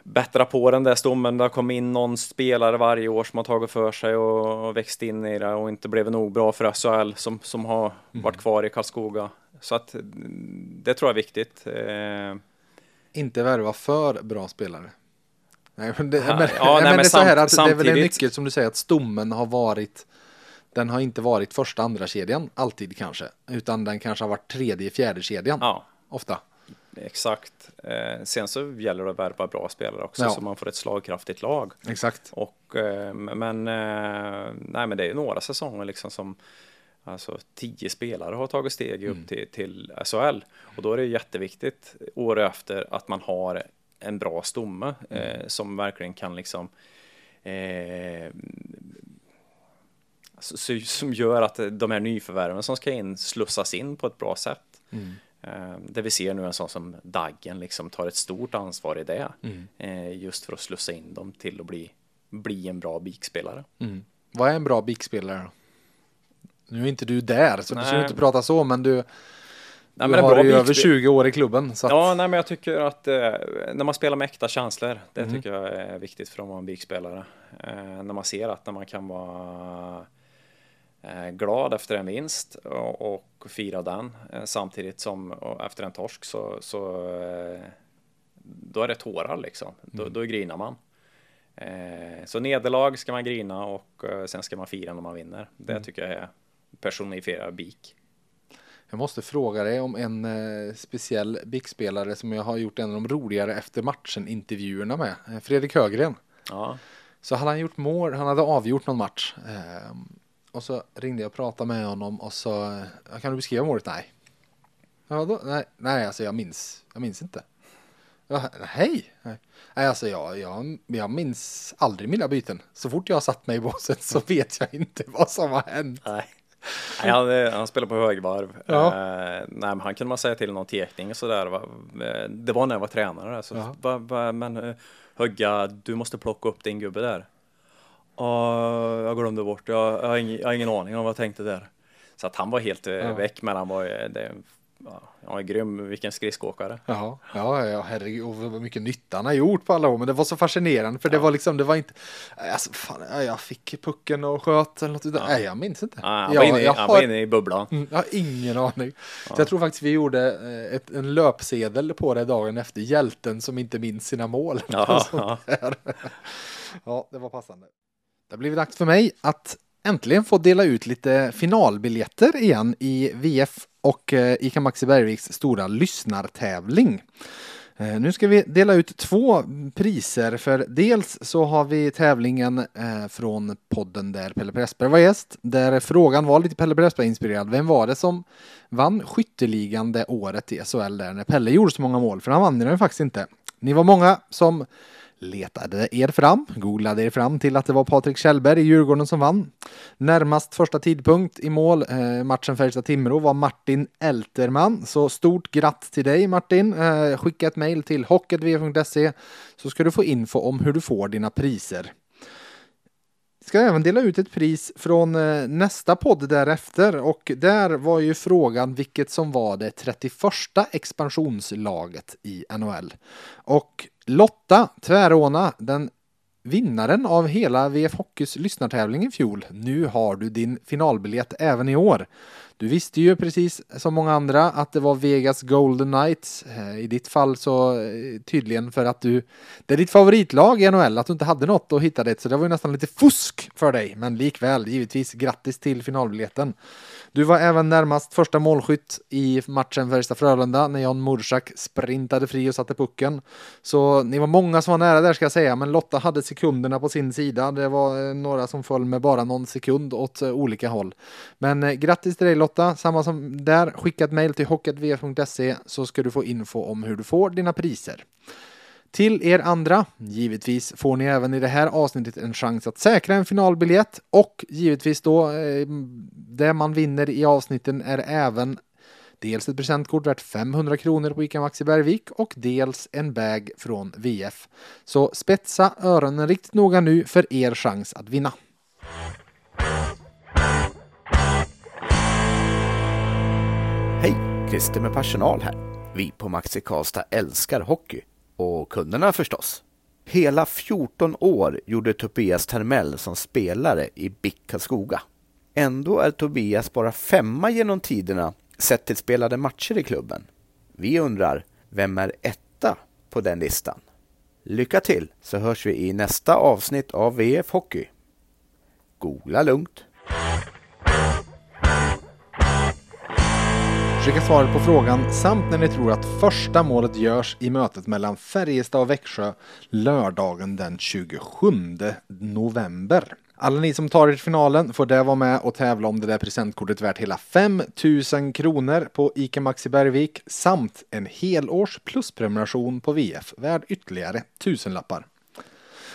bättra på den där stommen. Det har kommit in någon spelare varje år som har tagit för sig och, växt in i det och inte blivit nog bra för SHL som, som har mm. varit kvar i Karlskoga. Så att det tror jag är viktigt. Eh, inte värva för bra spelare. Nej, men det, men, ja, nej, men det är så här att samtidigt... det är väl en nyckel som du säger att stommen har varit den har inte varit första andra kedjan alltid kanske, utan den kanske har varit tredje fjärde kedjan ja. ofta. Exakt. Eh, sen så gäller det att värva bra spelare också ja. så man får ett slagkraftigt lag. Exakt. Och, eh, men, eh, nej, men det är några säsonger liksom som Alltså tio spelare har tagit steg upp mm. till, till SHL och då är det jätteviktigt år efter att man har en bra stomme mm. eh, som verkligen kan liksom eh, alltså, som gör att de här nyförvärven som ska in slussas in på ett bra sätt. Mm. Eh, det vi ser nu en sån som Daggen liksom tar ett stort ansvar i det. Mm. Eh, just för att slussa in dem till att bli, bli en bra bikspelare. Mm. Vad är en bra bikspelare? Nu är inte du där så Nej. du ska inte prata så men du Nej, men du har ju över 20 år i klubben. Att... Ja, nej, men jag tycker att eh, när man spelar med äkta känslor, det mm. tycker jag är viktigt för att vara en bikspelare. Eh, när man ser att när man kan vara eh, glad efter en vinst och, och fira den eh, samtidigt som efter en torsk så, så eh, då är det tårar liksom. Mm. Då, då grinar man. Eh, så nederlag ska man grina och sen ska man fira när man vinner. Det mm. tycker jag är personifierar BIK. Jag måste fråga dig om en eh, speciell BIK-spelare som jag har gjort en av de roligare efter matchen intervjuerna med. Eh, Fredrik Högren. Ja. Så hade han gjort mål, han hade avgjort någon match. Eh, och så ringde jag och pratade med honom och så, kan du beskriva målet? Nej. Ja, då, nej, nej, alltså jag minns, jag minns inte. Ja, hej! Nej, alltså jag, jag, jag minns aldrig mina byten. Så fort jag har satt mig i båset så vet jag inte vad som har hänt. Nej. Nej, han, han spelar på högvarv. Ja. Eh, nej, men han kunde man säga till någon tekning och sådär. Eh, det var när jag var tränare. Så, ja. va, va, men eh, Högga, du måste plocka upp din gubbe där. Oh, jag glömde bort, jag, jag, har ingen, jag har ingen aning om vad jag tänkte där. Så att han var helt ja. väck, men han var det, Ja, grym, vilken skridskoåkare. Ja, ja, ja, herregud, och vad mycket nytta han har gjort på alla år, men det var så fascinerande för ja. det var liksom, det var inte, alltså fan, jag fick pucken och sköt eller något, ja. nej jag minns inte. Ja, han, var inne, jag, han har, var inne i bubblan. Mm, jag har ingen aning. Så jag tror faktiskt vi gjorde eh, ett, en löpsedel på det dagen efter, hjälten som inte minns sina mål. Ja, ja. ja, det var passande. Det har blivit dags för mig att äntligen få dela ut lite finalbiljetter igen i VF och eh, ICA Maxi Bergviks stora lyssnartävling. Eh, nu ska vi dela ut två priser för dels så har vi tävlingen eh, från podden där Pelle Pressberg var gäst där frågan var lite Pelle Pressberg inspirerad. Vem var det som vann skytteligan det året i SHL där när Pelle gjorde så många mål? För han vann den faktiskt inte. Ni var många som letade er fram, googlade er fram till att det var Patrik Kjellberg i Djurgården som vann. Närmast första tidpunkt i mål, eh, matchen Färjestad-Timrå, var Martin Elterman. Så stort gratt till dig Martin. Eh, skicka ett mejl till hocketv.se så ska du få info om hur du får dina priser. ska även dela ut ett pris från eh, nästa podd därefter och där var ju frågan vilket som var det 31 expansionslaget i NHL. Och Lotta Tväråna, den vinnaren av hela VF Hockeys lyssnartävling i fjol. Nu har du din finalbiljett även i år. Du visste ju precis som många andra att det var Vegas Golden Knights. Eh, I ditt fall så eh, tydligen för att du, det är ditt favoritlag i NHL, att du inte hade något och hittade det. Så det var ju nästan lite fusk för dig, men likväl givetvis grattis till finalbiljetten. Du var även närmast första målskytt i matchen Färjestad-Frölunda när Jan Mursak sprintade fri och satte pucken. Så ni var många som var nära där ska jag säga, men Lotta hade sekunderna på sin sida. Det var eh, några som föll med bara någon sekund åt olika håll. Men grattis till dig Lotta, samma som där. Skicka ett mejl till hocketvf.se så ska du få info om hur du får dina priser. Till er andra, givetvis får ni även i det här avsnittet en chans att säkra en finalbiljett och givetvis då eh, det man vinner i avsnitten är även dels ett presentkort värt 500 kronor på ICA Maxi Bergvik och dels en bag från VF. Så spetsa öronen riktigt noga nu för er chans att vinna. Christer med personal här. Vi på Maxi Karlstad älskar hockey. Och kunderna förstås. Hela 14 år gjorde Tobias Termell som spelare i BIK Karlskoga. Ändå är Tobias bara femma genom tiderna sett till spelade matcher i klubben. Vi undrar, vem är etta på den listan? Lycka till så hörs vi i nästa avsnitt av VF Hockey. Googla lugnt. Skicka svaret på frågan samt när ni tror att första målet görs i mötet mellan Färjestad och Växjö lördagen den 27 november. Alla ni som tar er till finalen får där vara med och tävla om det där presentkortet värt hela 5000 kronor på ICA Maxi Bergvik samt en helårs plusprenumeration på VF värd ytterligare tusenlappar.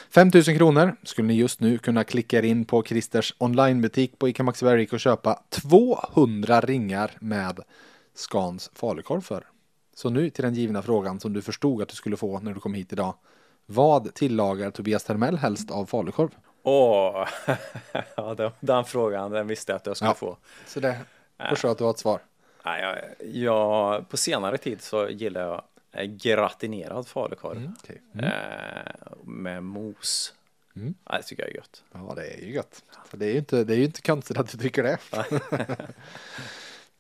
5000 kronor skulle ni just nu kunna klicka er in på Christers onlinebutik på ICA Maxi Bergvik och köpa 200 ringar med Scans falukorv för. Så nu till den givna frågan som du förstod att du skulle få när du kom hit idag. Vad tillagar Tobias Termell helst av falukorv? Åh, ja, den, den, frågan den visste jag att jag skulle ja, få. Så det förstår jag att du har ett svar. Nej, jag, jag, på senare tid så gillar jag eh, gratinerad falukorv mm, okay. mm. eh, med mos. Mm. Ja, det tycker jag är gött. Ja, det är ju gött. Så det är ju inte, det är ju inte konstigt att du tycker det.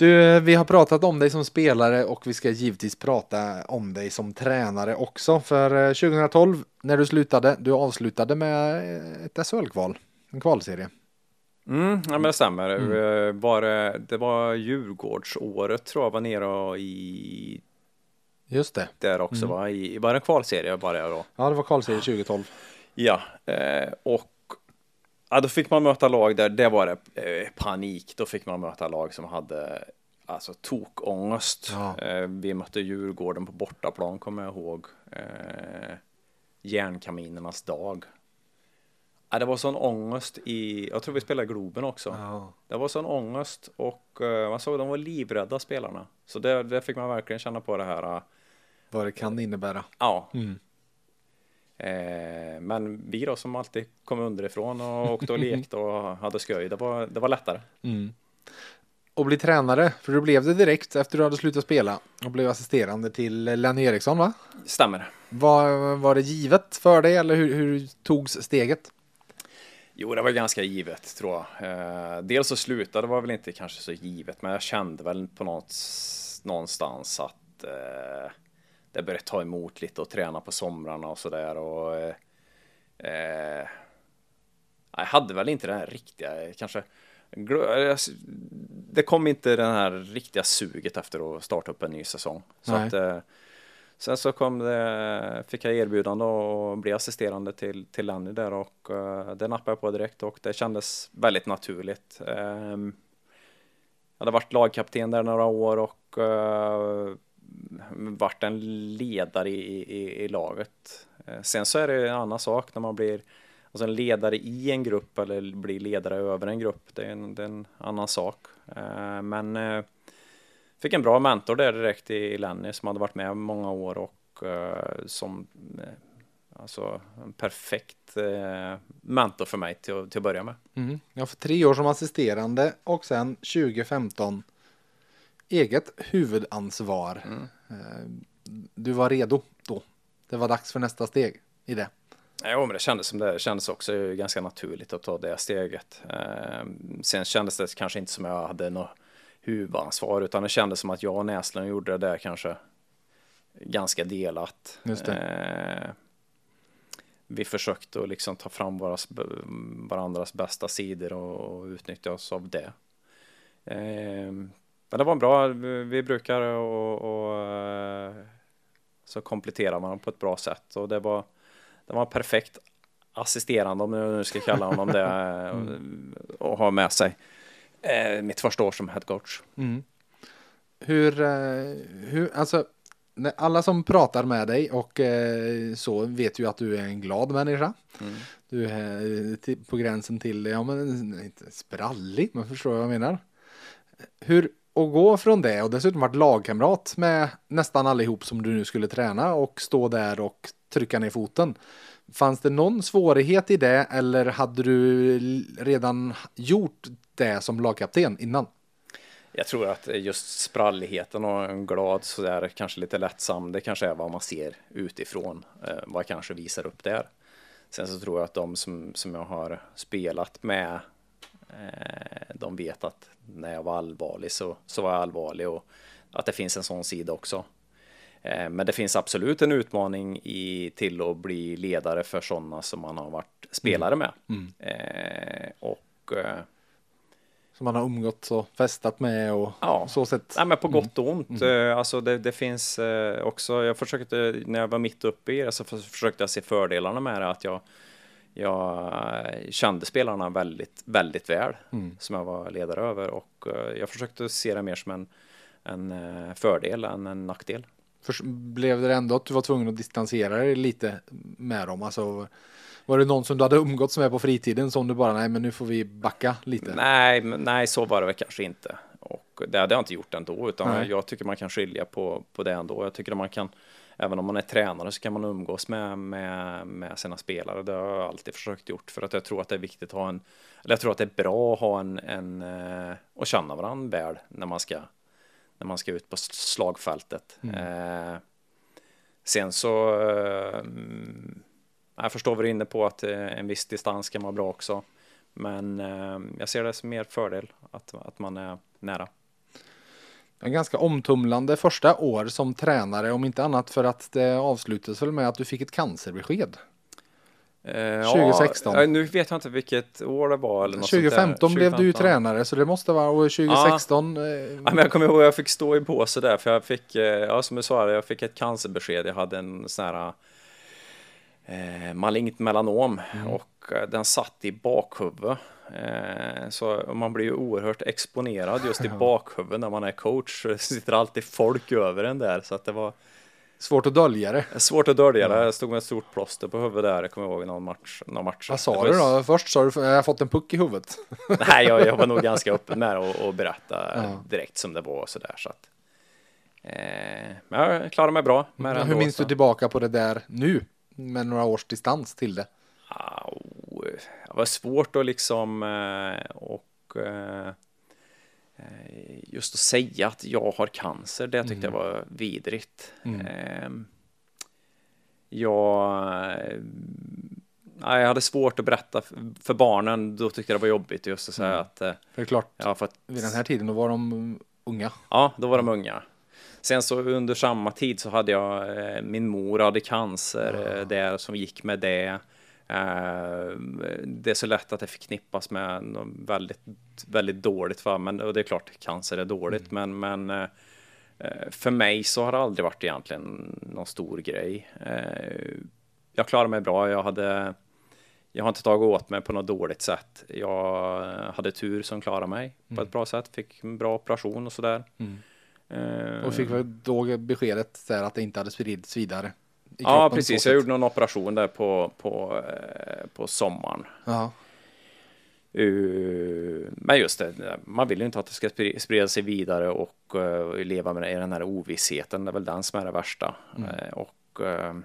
Du, vi har pratat om dig som spelare och vi ska givetvis prata om dig som tränare också. För 2012 eh, när du slutade, du avslutade med ett SHL-kval, en kvalserie. Mm, ja men det stämmer. Mm. Var, det var Djurgårdsåret tror jag var nere i Just det. Där också mm. va? I, var det en kvalserie bara då? Ja det var kvalserie 2012. Ja, eh, och Ja, då fick man möta lag där det var det eh, panik. Då fick man möta lag som hade alltså tokångest. Ja. Eh, vi mötte Djurgården på bortaplan kommer jag ihåg. Eh, järnkaminernas dag. Ja, det var sån ångest i, jag tror vi spelade Globen också. Ja. Det var sån ångest och eh, man såg att de var livrädda spelarna. Så det, det fick man verkligen känna på det här. Eh, Vad det kan innebära. Ja. Mm. Eh, men vi då som alltid kom underifrån och åkte och lekte och hade skoj, det var, det var lättare. Mm. Och bli tränare, för du blev det direkt efter du hade slutat spela och blev assisterande till Lenny Eriksson va? Stämmer. Var, var det givet för dig eller hur, hur togs steget? Jo, det var ganska givet tror jag. Eh, dels så slutade var väl inte kanske så givet, men jag kände väl på något, någonstans att eh, det började ta emot lite och träna på somrarna och sådär. Och, eh, eh, jag hade väl inte den här riktiga, kanske, det kom inte den här riktiga suget efter att starta upp en ny säsong. Så att, eh, sen så kom det, fick jag erbjudande att bli assisterande till, till Lenny där och uh, det nappade jag på direkt och det kändes väldigt naturligt. Um, jag hade varit lagkapten där några år och uh, varit en ledare i, i, i laget. Eh, sen så är det en annan sak när man blir alltså en ledare i en grupp eller blir ledare över en grupp. Det är en, det är en annan sak. Eh, men eh, fick en bra mentor där direkt i Lenny som hade varit med många år och som alltså en perfekt eh, mentor för mig till, till att börja med. Mm. Ja, för tre år som assisterande och sen 2015 eget huvudansvar. Mm. Eh, Du var redo då. Det var dags för nästa steg i det. Jo, men det kändes som det, kändes också ganska naturligt att ta det steget. Eh, sen kändes det kanske inte som jag hade något huvudansvar, utan det kändes som att jag och Näslund gjorde det där kanske ganska delat. Just det. Eh, vi försökte att liksom ta fram våras, varandras bästa sidor och, och utnyttja oss av det. Men det var bra, vi brukar och, och eh, så kompletterar man på ett bra sätt och det var, det var perfekt assisterande om jag nu ska kalla honom det och ha med sig. Eh, mitt första år som head coach. Mm. Hur, eh, hur, alltså, alla som pratar med dig och eh, så vet ju att du är en glad människa. Mm. Du är eh, till- på gränsen till, ja men inte sprallig, men förstår vad jag menar. Hur, att gå från det och dessutom varit lagkamrat med nästan allihop som du nu skulle träna och stå där och trycka ner foten. Fanns det någon svårighet i det eller hade du redan gjort det som lagkapten innan? Jag tror att just spralligheten och en glad sådär, kanske lite lättsam, det kanske är vad man ser utifrån, eh, vad jag kanske visar upp där. Sen så tror jag att de som, som jag har spelat med, de vet att när jag var allvarlig så, så var jag allvarlig och att det finns en sån sida också. Eh, men det finns absolut en utmaning i, till att bli ledare för sådana som man har varit spelare med. Eh, och eh, Som man har umgåtts och festat med och Ja. så sätt. Nej, men på gott och ont. Eh, Alltså det, det finns eh, också, jag försökte, när jag var mitt uppe i det så för- försökte jag se fördelarna med det, att jag, jag kände spelarna väldigt, väldigt väl, som jag var ledare över och eh, jag försökte se det mer som en, en eh, fördel än en nackdel. För, blev det ändå att du var tvungen att distansera dig lite med dem? Alltså, var det någon som du hade umgåtts med på fritiden som du bara, nej men nu får vi backa lite? Nej, nej, så var det väl kanske inte. Och det hade jag inte gjort ändå, utan Nej. jag tycker man kan skilja på, på det ändå. Jag tycker att man kan, även om man är tränare, så kan man umgås med, med, med sina spelare. Det har jag alltid försökt gjort, för att jag tror att det är viktigt att ha en, eller jag tror att det är bra att ha en, en eh, och känna varandra väl när man ska, när man ska ut på slagfältet. Eh, sen så, eh, mm, jag förstår vad du är inne på att eh, en viss distans kan vara bra också. Men eh, jag ser det som mer fördel att, att man är nära. En ganska omtumlande första år som tränare, om inte annat för att det avslutades väl med att du fick ett cancerbesked. Eh, 2016. Ja, nu vet jag inte vilket år det var. Eller något sånt där. 2015 blev du ju 2015. tränare så det måste vara och 2016. eh, Ja, men jag kommer ihåg jag fick stå i båset där, för jag fick, eh, ja som du sa, jag fick ett cancerbesked. Jag hade en sån här eh, malignt melanom och eh, den satt i bakhuvudet. Eh, så man blir ju oerhört exponerad just i bakhuvudet när man är coach. Det sitter alltid folk över en där, så att det var Svårt att dölja det. svårt att dölja det. Jag stod med ett stort plåster på huvudet där, jag kommer ihåg någon match. Någon match. Vad sa du då? Först sa du, jag har fått en puck i huvudet. Nej, jag, jag var nog ganska öppen med och, och berätta Ja. direkt som det var och sådär. Så att, eh, men jag klarade mig bra med Hur minns du tillbaka på det där nu? Med några års distans till det. Det var svårt att liksom eh, och eh, just att säga att jag har cancer, det tyckte jag var vidrigt. Eh, jag, eh, nej, jag hade svårt att berätta för- barnen, då tyckte jag det var jobbigt just att säga att eh, För det är klart, ja, för att vid den här tiden då var de unga. Ja, då var de unga. Sen så under samma tid så hade jag, min mor hade cancer eh, där som gick med det. Eh, det är så lätt att det förknippas med något väldigt, väldigt dåligt för men och det är klart cancer är dåligt men, men eh, för mig så har det aldrig varit egentligen någon stor grej. Eh, jag klarade mig bra, jag hade jag har inte tagit åt mig på något dåligt sätt. Jag hade tur som klarade mig på ett bra sätt, fick en bra operation och sådär. Eh, Och fick då beskedet att det inte hade spridits vidare. Ja, precis. Jag gjorde någon operation där på, på, eh, på sommaren. Ja. Uh, men just det, man vill ju inte att det ska spri- sprida sig vidare och eh, leva med i den här ovissheten. Det är väl den som är det värsta. Mm. Eh, och eh,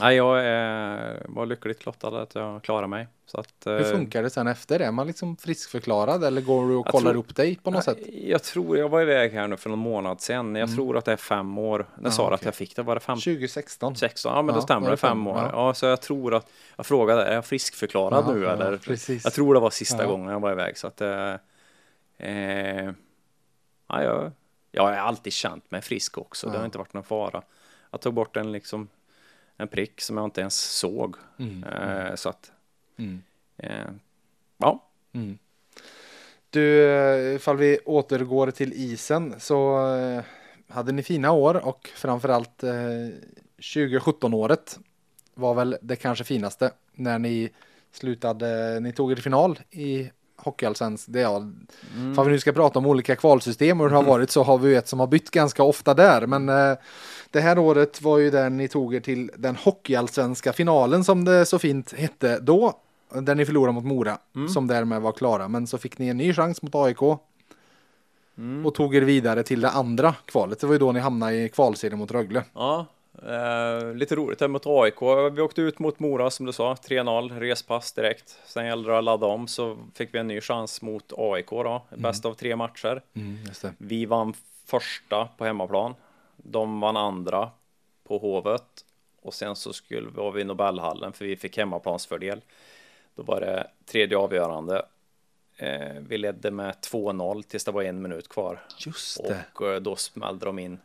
Nej, jag eh, var lyckligt lottad att jag klarade mig. Så att, Hur eh, funkar det sen efter? Är man liksom friskförklarad eller går du och Jag kollar tror- upp dig på något sätt? Jag tror, jag var iväg här nu för någon månad sedan. Jag Mm. tror att det är fem år. När sa du att jag fick det? Var det fem? 2016. 16? Ja, men Ja, då stämmer det fem fem? år. Ja. Ja. så jag tror att, jag frågade, är jag friskförklarad Ja, nu ja, eller? precis. Jag tror det var sista gången jag var iväg. Så att, eh, eh, ja, jag, jag har alltid känt mig frisk också. Det har inte varit någon fara. Jag tog bort en, liksom, en prick som jag inte ens såg. Mm. Eh, så att, Mm. eh, ja. Mm. Du, eh, ifall vi återgår till isen så eh, hade ni fina år och framförallt eh, 2017-året var väl det kanske finaste när ni slutade, ni tog er till final i Hockeyallsvenskan. Det är ja, Ifall vi nu ska prata om olika kvalsystem och hur det har varit så har vi ju ett som har bytt ganska ofta där. Men eh, det här året var ju där ni tog er till den Hockeyallsvenska finalen som det så fint hette då. Där ni förlorade mot Mora som därmed var klara. Men så fick ni en ny chans mot AIK. Och tog er vidare till det andra kvalet. Det var ju då ni hamnade i kvalserien mot Rögle. Ja, eh, lite roligt här mot AIK. Vi åkte ut mot Mora som du sa, 3-0, respass direkt. Sen gällde det att ladda om så fick vi en ny chans mot AIK då, bäst av tre matcher. det. Vi vann första på hemmaplan. De vann andra på Hovet. Och sen så skulle var vi i Nobelhallen för vi fick hemmaplansfördel. Då var det tredje avgörande. Eh, vi ledde med 2-0 tills det var en minut kvar. Just det. Och eh, då smällde de in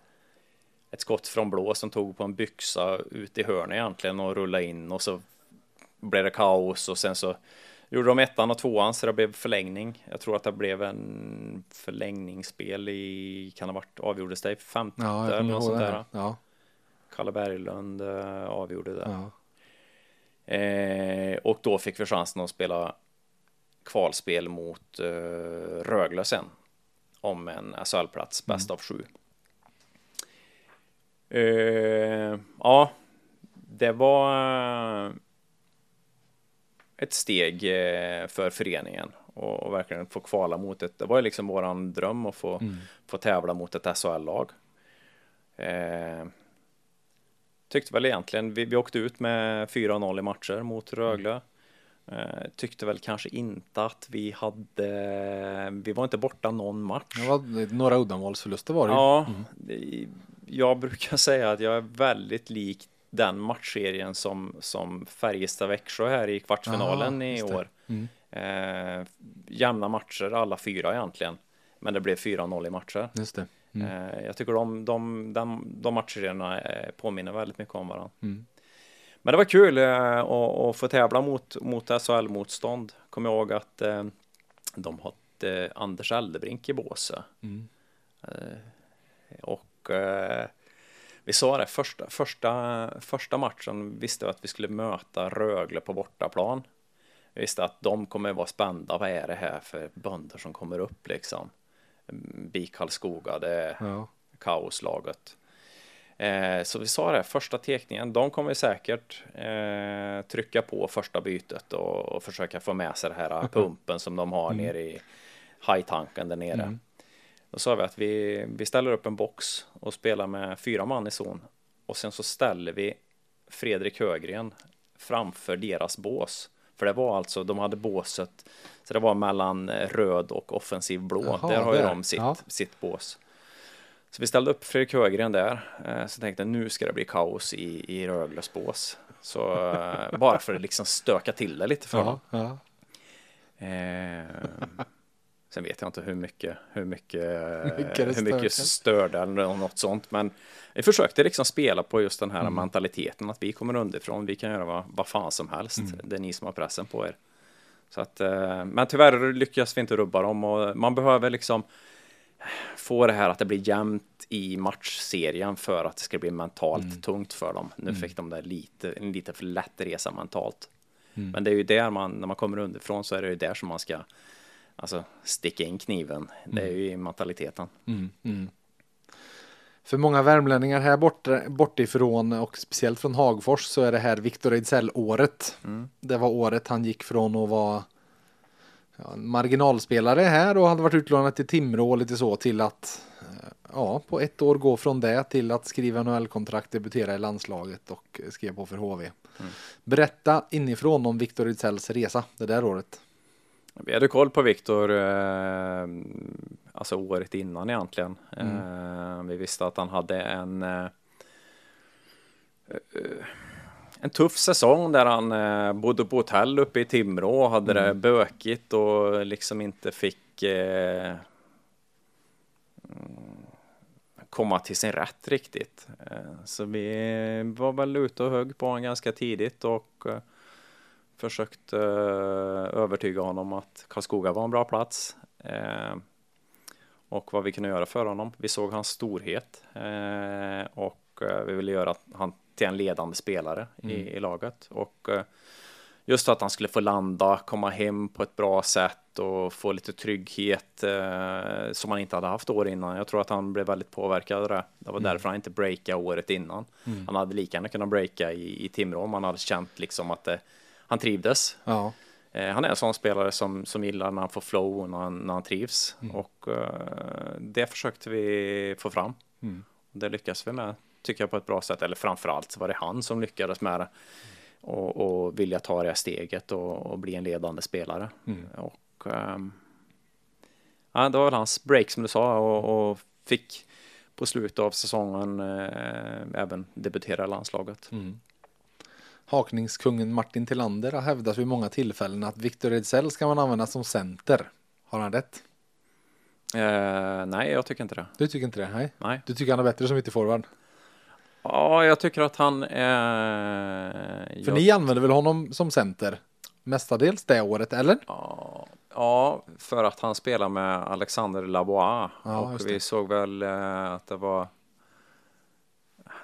ett skott från blå som tog på en byxa ut i hörnet egentligen och rullade in och så blev det kaos och sen så gjorde de ettan och tvåan så det blev förlängning. Jag tror att det blev en förlängningsspel i, kan det ha varit, avgjordes det i femte Ja, eller något sånt där. Ja, Kalle Berglund eh, avgjorde det. ja. Eh, och då fick vi chansen att spela kvalspel mot eh, Rögle sen. Om en SHL-plats, bäst av sju. Eh, ja, det var eh, ett steg eh, för föreningen och, verkligen få kvala mot ett, det var ju liksom våran dröm att få, få tävla mot ett SHL-lag. Eh, tyckte väl egentligen, vi, vi åkte ut med 4-0 i matcher mot Rögle. Eh, tyckte väl kanske inte att vi hade, vi var inte borta någon match. Det var några uddamålsförluster var det ju. Ja, det- jag brukar säga att jag är väldigt lik den matchserien som, som Färjestad-Växjö här i kvartsfinalen Ah, i år. Mm. Eh, jämna matcher, alla fyra egentligen. Men det blev 4-0 i matcher. Just det. Eh, jag tycker de, de, de, de matcherna eh, påminner väldigt mycket om varandra. Mm. Men det var kul eh, att, att få tävla mot, mot SHL-motstånd. Kommer jag ihåg att eh, de hade Anders Eldebrink i båset. Mm. Och eh, vi sa det, första, första, första matchen visste vi att vi skulle möta Rögle på bortaplan. Vi visste att de kommer vara spända. Vad är det här för bönder som kommer upp liksom? BIK Karlskoga, det är Ja. kaoslaget. Eh, så vi sa det, första tekningen, de kommer säkert eh, trycka på första bytet och, och försöka få med sig det här pumpen som de har nere i hajtanken där nere. Då sa vi att vi, vi ställer upp en box och spelar med fyra man i zon och sen så ställer vi Fredrik Högren framför deras bås. För det var alltså, de hade båset, så det var mellan röd och offensiv blå. Jaha, där har ju de sitt, Ja. sitt bås. Så vi ställde upp Fredrik Högren där. eh, Så tänkte nu ska det bli kaos i, i Rögles bås. Så eh, bara för att liksom stöka till det lite för dem. Ja, ja. Eh, sen vet jag inte hur mycket, hur mycket, mycket hur mycket störde eller något sånt. Men vi försökte liksom spela på just den här Mm. mentaliteten att vi kommer underifrån. Vi kan göra vad, vad fan som helst. Mm. Det är ni som har pressen på er. Så att, eh, men tyvärr lyckas vi inte rubba dem och man behöver liksom få det här att det blir jämnt i matchserien för att det ska bli mentalt Mm. tungt för dem. Nu fick de där lite, en lite för lätt resa mentalt. Mm. Men det är ju där man, när man kommer underifrån så är det ju där som man ska alltså, sticka in kniven. Det är ju i mentaliteten. Mm, mm. För många värmlänningar här bort, bortifrån och speciellt från Hagfors så är det här Viktor Ejdsell-året. Det var året han gick från att vara ja, marginalspelare här och hade varit utlånad till Timrå och lite så till att eh, ja, på ett år gå från det till att skriva NHL-kontrakt, debutera i landslaget och skriva på för HV. Mm. Berätta inifrån om Viktor Ydsells resa det där året. Vi hade koll på Viktor eh, alltså året innan egentligen. Mm. Eh, vi visste att han hade en eh, eh en tuff säsong där han eh, bodde på hotell uppe i Timrå och hade mm. det bökigt och liksom inte fick eh, komma till sin rätt riktigt. Så vi var väl ute och högg på honom ganska tidigt och eh, försökte eh, övertyga honom att Karlskoga var en bra plats och vad vi kunde göra för honom. Vi såg hans storhet och vi ville göra han till en ledande spelare mm. i, i, laget och just att han skulle få landa, komma hem på ett bra sätt och få lite trygghet eh, som han inte hade haft år innan. Jag tror att han blev väldigt påverkad av det. Det var mm. därför han inte breakade året innan. Mm. Han hade lika gärna kunnat breaka i, i Timrå om han hade känt liksom att det, han trivdes. Ja. Eh, han är en sån spelare som, som gillar när han får flow och när han, när han trivs mm. och eh, det försökte vi få fram. Mm. Det lyckas vi med tycker jag på ett bra sätt, eller framförallt så var det han som lyckades med det och, och vilja ta det steget och, och bli en ledande spelare. Mm. Och, um, ja, det var väl hans break som du sa och, och fick på slutet av säsongen eh, även debutera i landslaget. Mm. Hakningskungen Martin Tillander har hävdat vid många tillfällen att Victor Ejdsell ska man använda som center. Har han rätt? Eh, nej, jag tycker inte det. Du tycker inte det? Nej. nej. Du tycker han är bättre som ytterforward? Ja, jag tycker att han är... För jag... ni använder väl honom som center? Mestadels det året, eller? Ja, ja för att han spelar med Alexander Labois. Ja, och vi såg väl eh, att det var...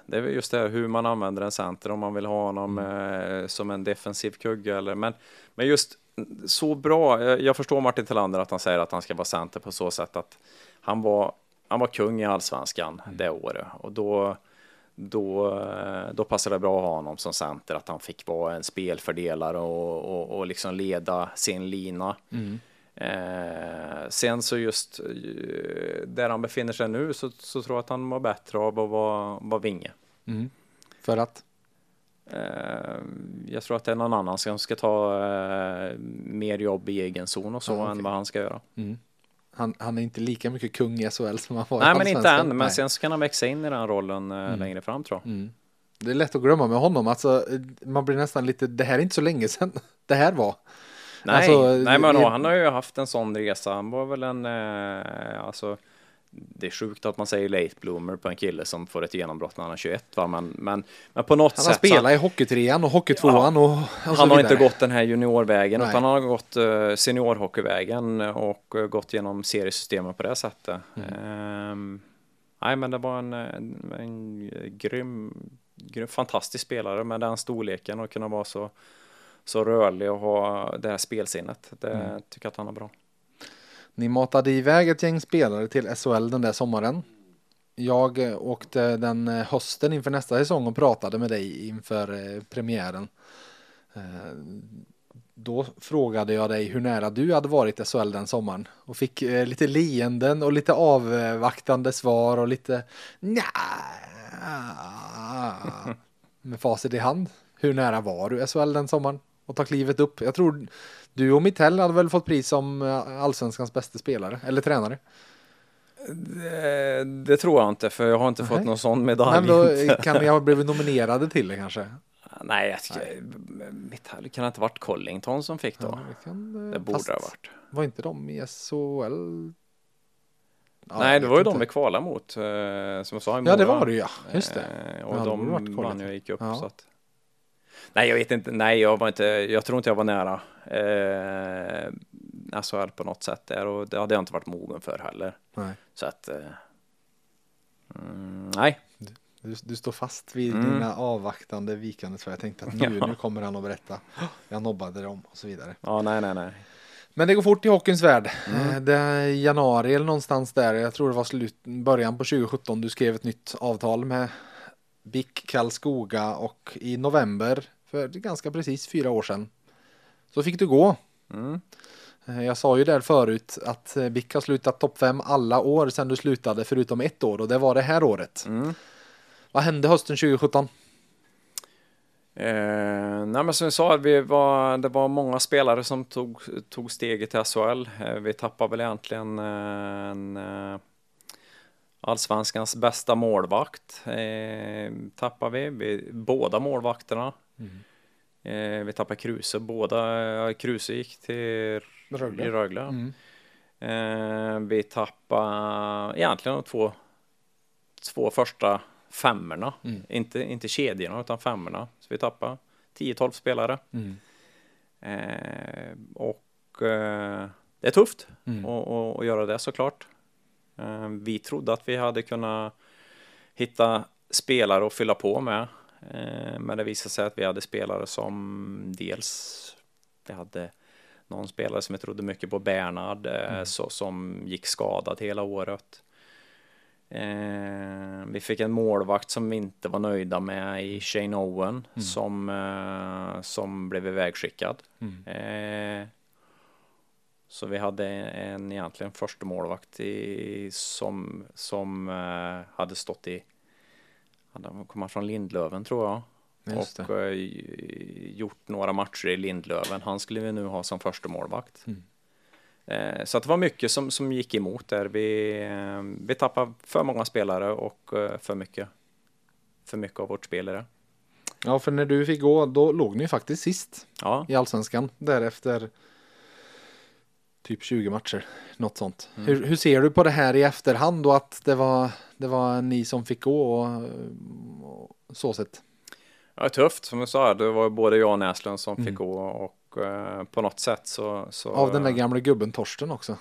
Det är just det hur man använder en center, om man vill ha honom mm. eh, som en defensiv kugge eller... Men, men just så bra, jag, förstår Martin Tillander att han säger att han ska vara center på så sätt att han var, han var kung i allsvenskan mm. det året och då då, eh, då passade det bra att ha honom som center, att han fick vara en spelfördelare och, och, och liksom leda sin lina. Mm. Eh, sen så just eh, där han befinner sig nu så, så tror jag att han mår bättre av att vara, vara vinge. Mm. För att? Eh, jag tror att det är någon annan som ska ta eh, mer jobb i egen zon och så ah, okay. än vad han ska göra. Mm. Han, han, är inte lika mycket kung i SHL som han var Nej, men inte än. Men Nej. sen så kan han växa in i den rollen mm. längre fram tror jag. Mm. Det är lätt att glömma med honom. Alltså, man blir nästan lite, det här är inte så länge sedan det här var. Nej, alltså, Nej men han har ju haft en sån resa. Han var väl en, eh, alltså det är sjukt att man säger late bloomer på en kille som får ett genombrott när han är 21 va? Men, men, men på något sätt. Han har spelat i hockeytrean och hockeytvåan ja, och, och Han har inte gått den här juniorvägen Nej. utan han har gått uh, seniorhockeyvägen och uh, gått genom seriesystemet på det sättet. Mm. Um, nej men det var en, en, en grym, grym, fantastisk spelare med den storleken och kunna vara så, så rörlig och ha det här spelsinnet. Det mm. tycker jag att han har bra. Ni matade iväg ett gäng spelare till SHL den där sommaren. Jag eh, åkte den eh, hösten inför nästa säsong och pratade med dig inför eh, premiären. Då frågade jag dig hur nära du hade varit SHL den sommaren och fick lite leenden och lite avvaktande svar och lite nja. Med facit i hand. Hur nära var du SHL den sommaren? Och ta klivet upp. Jag tror du och Mittell hade väl fått pris som eh, allsvenskans bästa spelare eller tränare? Det, det, tror jag inte, för jag har inte Nej. fått någon sån medalj. Men då kan ni ha blivit nominerade till det kanske? Nej, jag tycker, Mitthall kan det inte varit Collington som fick då? Ja, det, kan, det borde ha varit. Var inte de i SHL? Ja, Nej, det var ju inte. de vi kvalade mot, eh, som jag sa i Ja, det var det ja, just det. Eh, och ja, de vann ju och gick upp. Ja. Så att... Nej, jag vet inte. Nej, jag var inte. Jag tror inte jag var nära. Eh, alltså på något sätt där och det hade jag inte varit mogen för heller. Nej. Så att. Eh, mm, nej. Du, du, står fast vid mm. dina avvaktande vikande så jag tänkte att nu, ja. nu kommer han att berätta. Jag nobbade dem och så vidare. Ja, nej, nej, nej. Men det går fort i hockeyns värld. Mm. Eh, det är januari eller någonstans där. Jag tror det var slut, början på 2017. Du skrev ett nytt avtal med BIK Karlskoga och i november för ganska precis fyra år sedan så fick du gå. Mm. Eh, jag sa ju där förut att BIK har slutat topp 5 alla år sedan du slutade förutom ett år och det var det här året. Mm. Vad hände hösten 2017? Eh, nej men som jag sa, vi var, det var många spelare som tog, tog steget till SHL. Eh, vi tappade väl egentligen eh, en eh, allsvenskans bästa målvakt. Eh, tappade vi, vi båda målvakterna. Mm. Eh, vi tappade Kruse, båda, Kruse gick till Rögle. Rögle. Mm. Eh, vi tappade egentligen de två, två första femmorna, mm. inte, inte kedjorna utan femmorna. Så vi tappade 10-12 spelare. Mm. Eh, och eh, det är tufft mm. att göra det såklart. Eh, vi trodde att vi hade kunnat hitta spelare att fylla på med. Eh, men det visade sig att vi hade spelare som dels vi hade någon spelare som jag trodde mycket på, Bernhard, eh, mm. så, som gick skadad hela året. Eh, vi fick en målvakt som vi inte var nöjda med i Shane Owen mm. som, eh, som blev ivägskickad. Mm. Eh, så vi hade en egentligen första målvakt i, som, som eh, hade stått i, han kom från Lindlöven tror jag. Just och eh, gjort några matcher i Lindlöven. Han skulle vi nu ha som första målvakt. Mm. Eh, så det var mycket som, som gick emot där. Vi, eh, vi tappade för många spelare och eh, för mycket, för mycket av vårt spel i det. Ja, för när du fick gå, då låg ni faktiskt sist ja. i allsvenskan. Därefter typ 20 matcher, något sånt. Mm. Hur, hur, ser du på det här i efterhand och att det var, det var ni som fick gå och, och så sett? Ja, tufft som du sa, det var både jag och Näslund som mm. fick gå och eh, på något sätt så, så... Av den där gamla gubben Torsten också.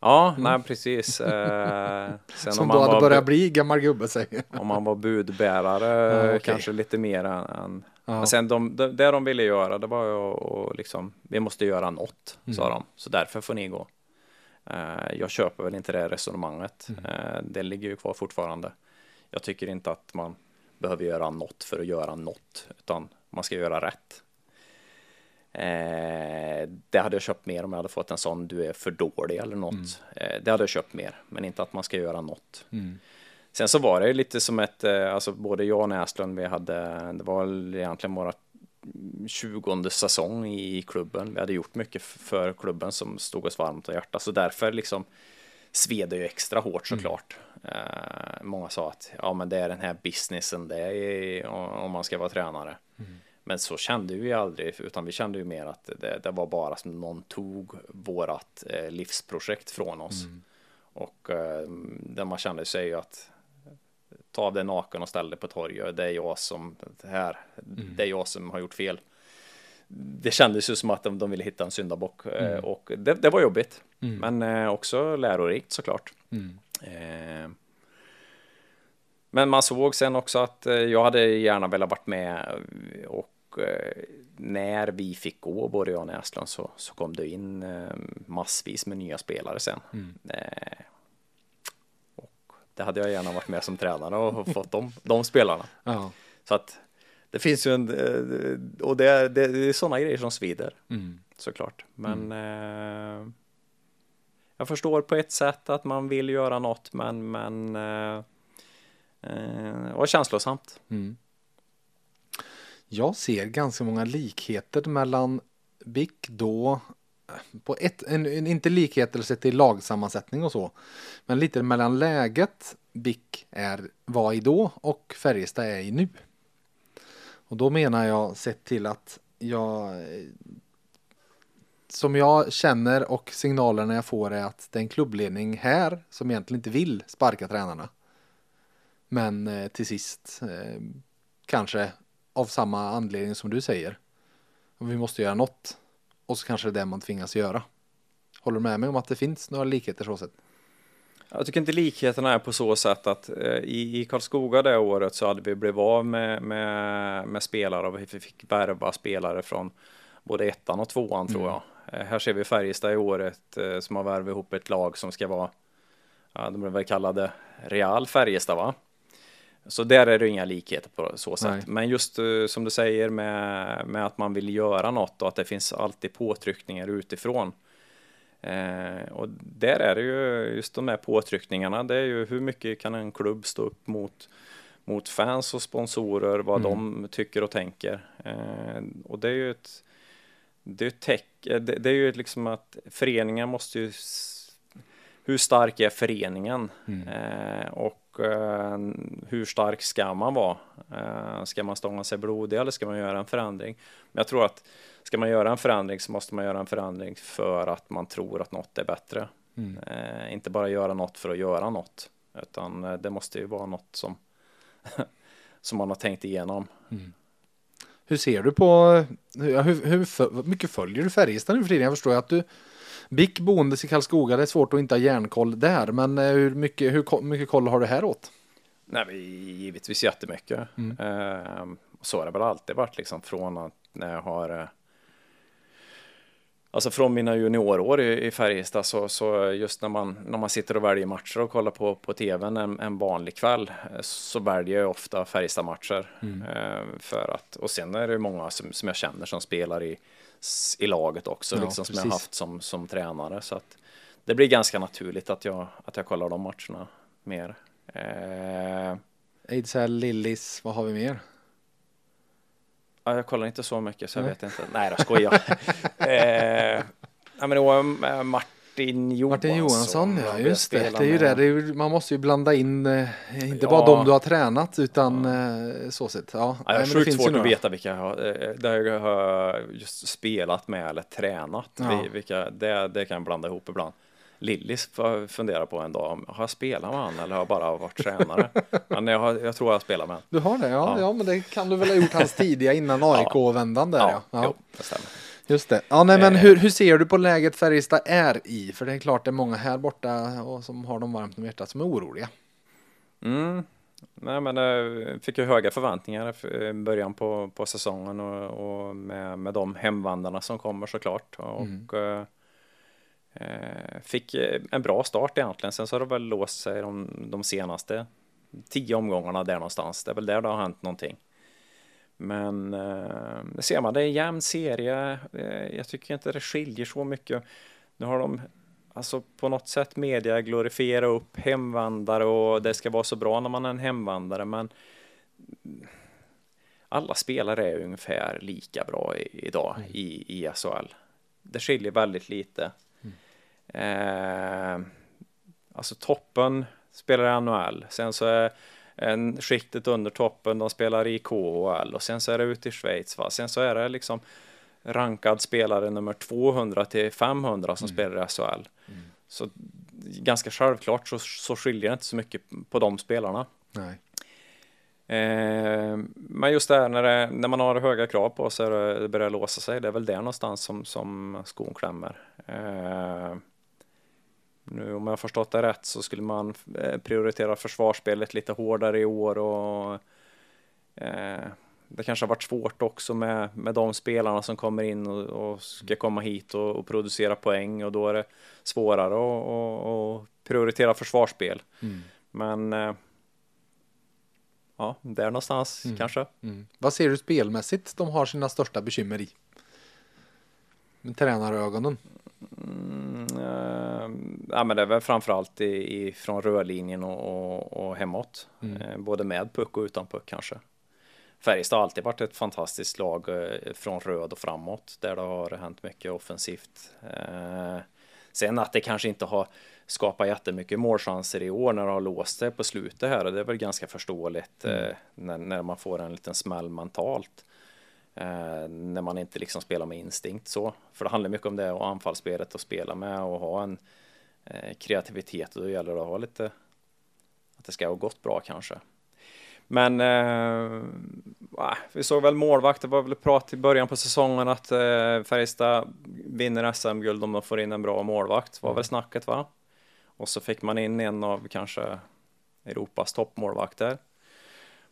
Ja, mm. nej precis. Eh, sen Som då hade börjat bli gammal gubbe säger Om man var budbärare ah, okay. kanske lite mer än... Ah. Men sen de, de, det de ville göra det var ju att liksom, vi måste göra något, mm. sa de. Så därför får ni gå. Eh, jag köper väl inte det resonemanget. Mm. Eh, det ligger ju kvar fortfarande. Jag tycker inte att man behöver göra något för att göra något, utan man ska göra rätt. Eh, det hade jag köpt mer om jag hade fått en sån du är för dålig eller något. Mm. Eh, det hade jag köpt mer, men inte att man ska göra något. Mm. Sen så var det lite som ett, eh, alltså både jag och Näslund, vi hade, det var egentligen våra 20 säsong i klubben. Vi hade gjort mycket för klubben som stod oss varmt om hjärtat, så därför liksom sved det ju extra hårt mm. såklart. Mm. Eh, många sa att ja, men det är den här businessen det är om man ska vara tränare. Mm. Men så kände vi aldrig, utan vi kände ju mer att det, det var bara som någon tog vårat eh, livsprojekt från oss. Mm. Och eh, det man kände sig ju att ta av det naken och ställa det på torget. Det är jag som, det här, mm. det är jag som har gjort fel. Det kändes ju som att de, de ville hitta en syndabock eh, mm. och det, det, var jobbigt. Mm. Men eh, också lärorikt såklart. Mm. Eh, men man såg sen också att eh, jag hade gärna velat varit med och när vi fick gå, både jag och Näslund, så, så kom det in massvis med nya spelare sen. Mm. Eh, det hade jag gärna varit med som tränare och fått de, de spelarna. Ja. Så att det finns ju en, och det, det, det är sådana grejer som svider, mm. såklart. Men mm. eh, jag förstår på ett sätt att man vill göra något, men, men eh, och känslosamt. Mm. Jag ser ganska många likheter mellan BIC då, på ett, en, en, inte likhetelse till lagsammansättning och så, men lite mellan läget BIK är, var i då och Färjestad är i nu. Och då menar jag sett till att jag som jag känner och signalerna jag får är att det är en klubbledning här som egentligen inte vill sparka tränarna. Men eh, till sist eh, kanske av samma anledning som du säger. Vi måste göra något. Och så kanske det är det man tvingas göra. Håller du med mig om att det finns några likheter så sätt? Jag tycker inte likheterna är på så sätt att eh, i, i Karlskoga det året så hade vi blivit av med, med, med spelare och vi fick värva spelare från både ettan och tvåan mm. tror jag. Eh, här ser vi Färjestad i året eh, som har värvat ihop ett lag som ska vara, ja, de blir väl kallade Real Färjestad va? Så där är det inga likheter på så sätt. Nej. Men just uh, som du säger med, med att man vill göra något och att det finns alltid påtryckningar utifrån. Eh, och där är det ju just de här påtryckningarna. Det är ju hur mycket kan en klubb stå upp mot mot fans och sponsorer vad mm. de tycker och tänker. Eh, och det är ju ett det är, tech, det, det, är ju liksom att föreningar måste ju hur stark är föreningen mm. och hur stark ska man vara? Eh, ska man stånga sig blodig eller ska man göra en förändring? Men jag tror att ska man göra en förändring så måste man göra en förändring för att man tror att något är bättre. Mm. Eh, inte bara göra något för att göra något, utan eh, det måste ju vara något som som man har tänkt igenom. Mm. Hur ser du på, hur, hur, hur mycket följer du Färjestad nu för tiden? Jag förstår att du BIK boendes i Karlskoga, det är svårt att inte ha järnkoll där, men eh, hur mycket, hur mycket koll har du här åt? Nej, givetvis jättemycket. Mm. Eh, så har det väl alltid varit liksom från att när jag har eh, Alltså från mina juniorår i, i Färjestad så, så just när man, när man sitter och väljer matcher och kollar på, på tvn en, en vanlig kväll eh, så väljer jag ofta Färjestad-matcher. Mm. Eh, för att, och sen är det många som, som jag känner som spelar i, i laget också, ja, liksom, som jag haft som, som tränare. Så att det blir ganska naturligt att jag, att jag kollar de matcherna mer. Eh, Ejdsell, Lillis, vad har vi mer? Ja, jag kollar inte så mycket så jag vet inte. Nej, jag skojar. eh, ja, men det var Martin Johansson. Martin Johansson, ja just det. Det är ju det. det är, man måste ju blanda in, eh, inte ja. bara de du har tränat utan eh, så sett. Ja, ja, jag har sjukt svårt att veta vilka jag har, eh, där jag har just spelat med eller tränat. Ja. Vilka, det, det kan jag blanda ihop ibland. Lillis funderar på en dag, har jag spelat med han eller har jag bara varit tränare? men jag, har, jag tror jag spelar med Du har det? Ja, ja. ja men det kan du väl ha gjort hans tidiga innan AIK-vändan där ja. ja. Jo, det stämmer. Just det. Ja, nej, men eh. hur, hur ser du på läget Färjestad är i? För det är klart det är många här borta och som har dem varmt om hjärtat som är oroliga. Mm. Nej, men jag eh, fick ju höga förväntningar i början på, på säsongen och, och med, med de hemvandarna som kommer såklart. Och, mm. Eh, Eh, fick eh, en bra start egentligen. Sen så har det väl låst sig de, de senaste tio omgångarna där någonstans. Det är väl där det har hänt någonting. Men eh, det ser man, det är en jämn serie. Eh, jag tycker inte det skiljer så mycket. Nu har de alltså på något sätt media glorifierat upp hemvandare och det ska vara så bra när man är en hemvandare. Men alla spelare är ungefär lika bra idag mm. i, i SHL. Det skiljer väldigt lite. Eh, alltså toppen spelar i NHL, sen så är en skiktet under toppen, de spelar i KHL och sen så är det ute i Schweiz. Va? Sen så är det liksom rankad spelare nummer 200 till 500 som mm. spelar i SHL. Mm. Så ganska självklart så, så skiljer det inte så mycket på de spelarna. Nej. Eh, men just det här när, det, när man har höga krav på sig och det börjar låsa sig, det är väl där någonstans som, som skon klämmer. Eh, nu om jag förstått det rätt så skulle man eh, prioritera försvarsspelet lite hårdare i år och eh, det kanske har varit svårt också med, med de spelarna som kommer in och, och ska komma hit och, och, producera poäng och då är det svårare att prioritera försvarsspel. Mm. Men eh, ja, där någonstans mm. kanske. Mm. Vad ser du spelmässigt de har sina största bekymmer i? Med tränarögonen. Mm, äh, ja, men det är väl framförallt i, i, från rörlinjen och, och, och hemåt. Mm. Eh, både med puck och utan puck kanske. Färjestad har alltid varit ett fantastiskt lag eh, från röd och framåt där det har hänt mycket offensivt. Eh, sen att det kanske inte har skapat jättemycket målchanser i år när det har låst sig på slutet här och det är väl ganska förståeligt mm. när, när man får en liten smäll mentalt. När man inte liksom spelar med instinkt så. För det handlar mycket om det och anfallsspelet att spela med och ha en kreativitet och då gäller det att ha lite att det ska ha gått bra kanske. Men eh, vi såg väl målvakt, det var väl prat i början på säsongen att eh, Färjestad vinner SM-guld om de får in en bra målvakt, var väl snacket va? Och så fick man in en av kanske Europas toppmålvakter.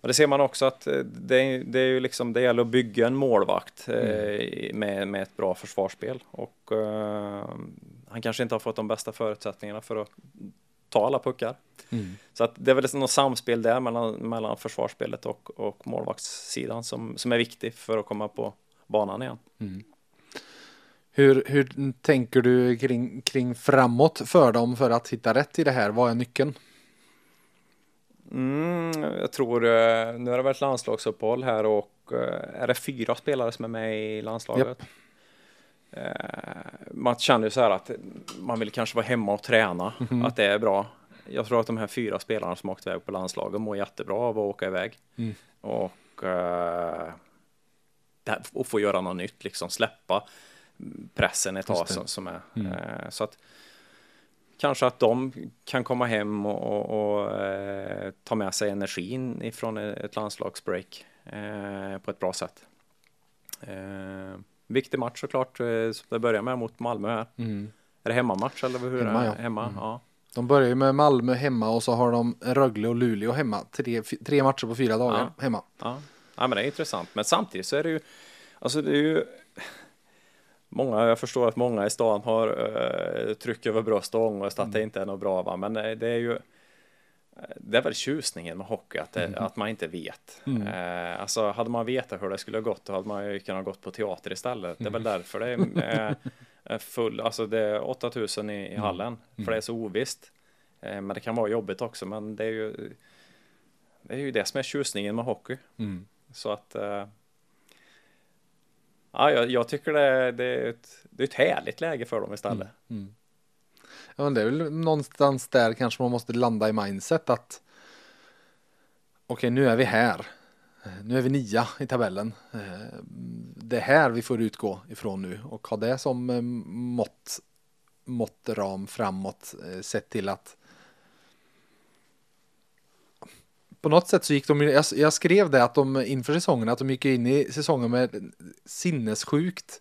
Och det ser man också att eh, det, det är ju liksom, det gäller att bygga en målvakt eh, mm. med, med ett bra försvarsspel. Och uh, han kanske inte har fått de bästa förutsättningarna för att ta alla puckar. Mm. Så att det är väl liksom något samspel där mellan, mellan försvarsspelet och, och målvaktssidan som, som är viktig för att komma på banan igen. Mm. Hur, hur tänker du kring, kring framåt för dem för att hitta rätt i det här? Vad är nyckeln? Mm, jag tror, eh, nu har det varit landslagsuppehåll här och eh, är det fyra spelare som är med i landslaget? Yep. Man känner ju så här att man vill kanske vara hemma och träna, mm att det är bra. Jag tror att de här fyra spelarna som åkt iväg på landslaget mår jättebra av att åka iväg. Mm. Och, och få göra något nytt, liksom släppa pressen ett tag som, som är. Mm. Eh, så att kanske att de kan komma hem och, och, och eh, ta med sig energin ifrån ett landslagsbreak eh, på ett bra sätt. Eh, viktig match såklart, eh, det börjar med mot Malmö här. Mm. Är det hemmamatch eller hur hemma, är det? Ja. Hemma, mm. ja. De börjar ju med Malmö hemma och så har de Rögle och Luleå hemma. Tre, tre matcher på fyra dagar ja. hemma. Ja. ja, men det är intressant. Men samtidigt så är det ju, alltså det är ju Många, jag förstår att många i stan har uh, tryck över bröst och ångest att mm. det inte är något bra va? men det är ju det är väl tjusningen med hockey, att, det, mm. att man inte vet. Mm. Eh, alltså hade man vetat hur det skulle ha gått, då hade man ju kunnat gått på teater istället. Det är väl mm. därför det är, är full, alltså det är 8000 i, i mm. hallen, för det är så ovisst. Eh, men det kan vara jobbigt också, men det är ju det är ju det som är tjusningen med hockey. Mm. Så att eh, ja, jag, jag tycker det, det, är ett, det är ett härligt läge för dem istället. Mm. Ja, men det är väl någonstans där kanske man måste landa i mindset att okej, okay, nu är vi här. Nu är vi nia i tabellen. Eh, det är här vi får utgå ifrån nu och ha det som eh, mått, måttram framåt eh, sett till att på något sätt så gick de, jag, skrev det att de inför säsongen, att de gick in i säsongen med sinnessjukt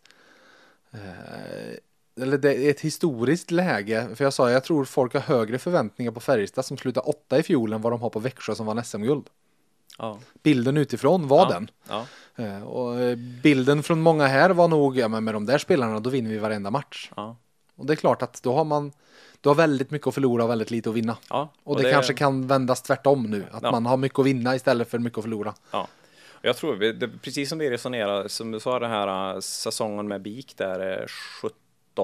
eller det är ett historiskt läge, för jag sa jag tror folk har högre förväntningar på Färjestad som slutade åtta i fjol än vad de har på Växjö som vann SM-guld. Ja. Bilden utifrån var ja. den. Ja. Eh, och eh, bilden från många här var nog, ja men med de där spelarna då vinner vi varenda match. Och det är klart att då har man du har väldigt mycket att förlora och väldigt lite att vinna. Och, och det, det, kanske kan vändas tvärtom nu, att man har mycket att vinna istället för mycket att förlora. Ja. Jag tror, det, precis som vi resonerar, som du sa den här äh, säsongen med BIK där, 17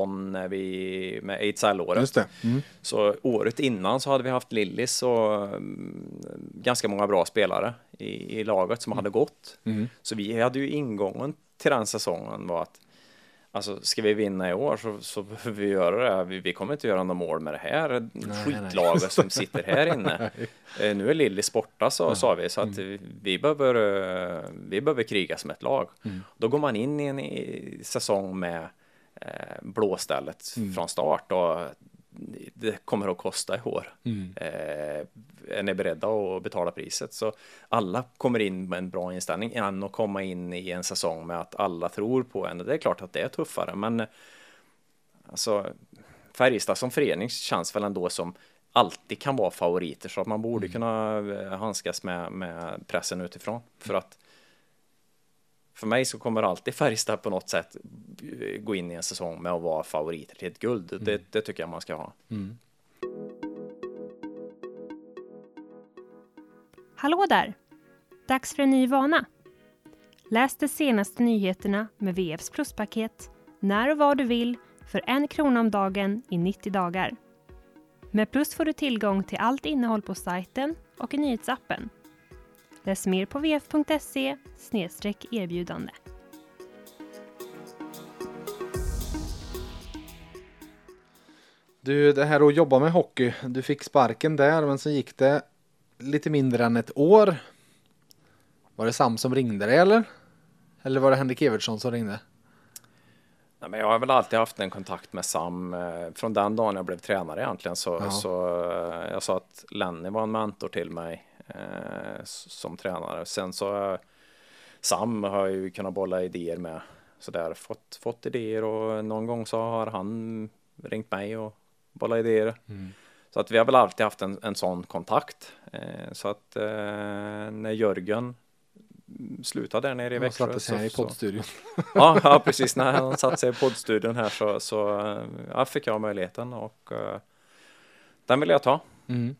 när vi med Ejdsell-året. Mm. Så året innan så hade vi haft Lillis och um, ganska många bra spelare i, i laget som mm. hade gått. Mm. Så vi hade ju ingången till den säsongen var att Alltså ska vi vinna i år så, så behöver vi göra det. Vi, vi kommer inte göra några mål med det här nej, skitlaget nej. som sitter här inne. eh, nu är Lillis borta så, sa vi så att mm. vi, behöver, eh, vi behöver kriga som ett lag. Mm. Då går man in i en i säsong med eh, blåstället mm. från start och det kommer att kosta i år. Mm. Eh, är ni beredda att betala priset? Så alla kommer in med en bra inställning än att komma in i en säsong med att alla tror på en. Det är klart att det är tuffare, men alltså Färjestad som förening känns väl ändå som alltid kan vara favoriter så att man borde mm. kunna eh, handskas med, med pressen utifrån för att för mig så kommer alltid Färjestad på något sätt gå in i en säsong med att vara favoriter till ett guld. Mm. Det, det, tycker jag man ska ha. Mm. Hallå där! Dags för en ny vana. Läs de senaste nyheterna med VFs pluspaket när och var du vill för en krona om dagen i 90 dagar. Med Plus får du tillgång till allt innehåll på sajten och i nyhetsappen. Läs mer på vf.se erbjudande. Du, det här att jobba med hockey, du fick sparken där men så gick det lite mindre än ett år. Var det Sam som ringde dig eller? Eller var det Henrik Evertsson som ringde? Nej, men jag har väl alltid haft en kontakt med Sam. Eh, från den dagen jag blev tränare egentligen så, ja. så eh, jag sa att Lenny var en mentor till mig eh, som tränare. Sen så Sam har ju kunnat bolla idéer med sådär, fått, fått idéer och någon gång så har han ringt mig och bollat idéer. Mm. Så att vi har väl alltid haft en, en sån kontakt. Eh, så att eh, när Jörgen slutade där nere i Växjö. Han satte sig i poddstudion. ja, ja, precis. När han satte sig i poddstudion här så, så ja, fick jag möjligheten och uh, den vill jag ta. Mm.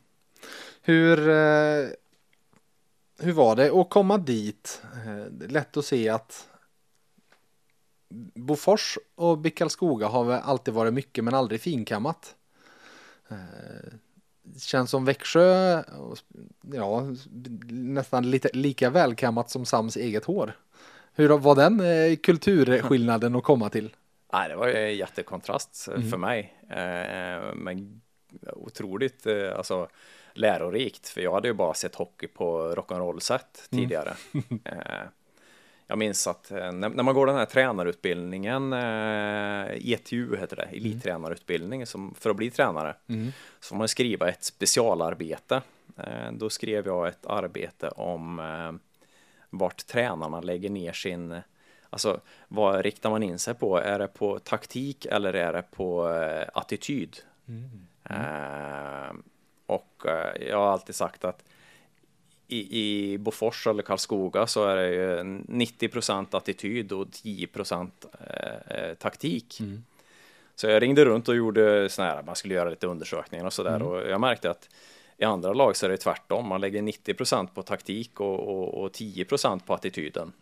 Hur, uh, hur var det att komma dit? Uh, lätt att se att Bofors och BIK Karlskoga har väl alltid varit mycket men aldrig finkammat. Eh, känns som Växjö, ja, nästan lite, lika välkammat som Sams eget hår. Hur var den eh, kulturskillnaden att komma till? Nej, det var en jättekontrast mm. för mig. Eh, men otroligt eh, alltså, lärorikt, för jag hade ju bara sett hockey på rock'n'roll sätt mm. tidigare. Mm. jag minns att eh, när, man går den här tränarutbildningen, eh, ETU heter det, mm. elittränarutbildning, som, för att bli tränare, mm. så får man skriva ett specialarbete. Då skrev jag ett arbete om vart tränarna lägger ner sin Alltså vad riktar man in sig på? Är det på taktik eller är det på attityd? Mm. Mm. Och eh, jag har alltid sagt att i, i Bofors eller Karlskoga så är det ju 90% attityd och 10 eh, eh, taktik. Mm. Så jag ringde runt och gjorde sådana här, man skulle göra lite undersökningar och sådär mm. och jag märkte att i andra lag så är det tvärtom, man lägger 90% på taktik och, och, och 10% på attityden.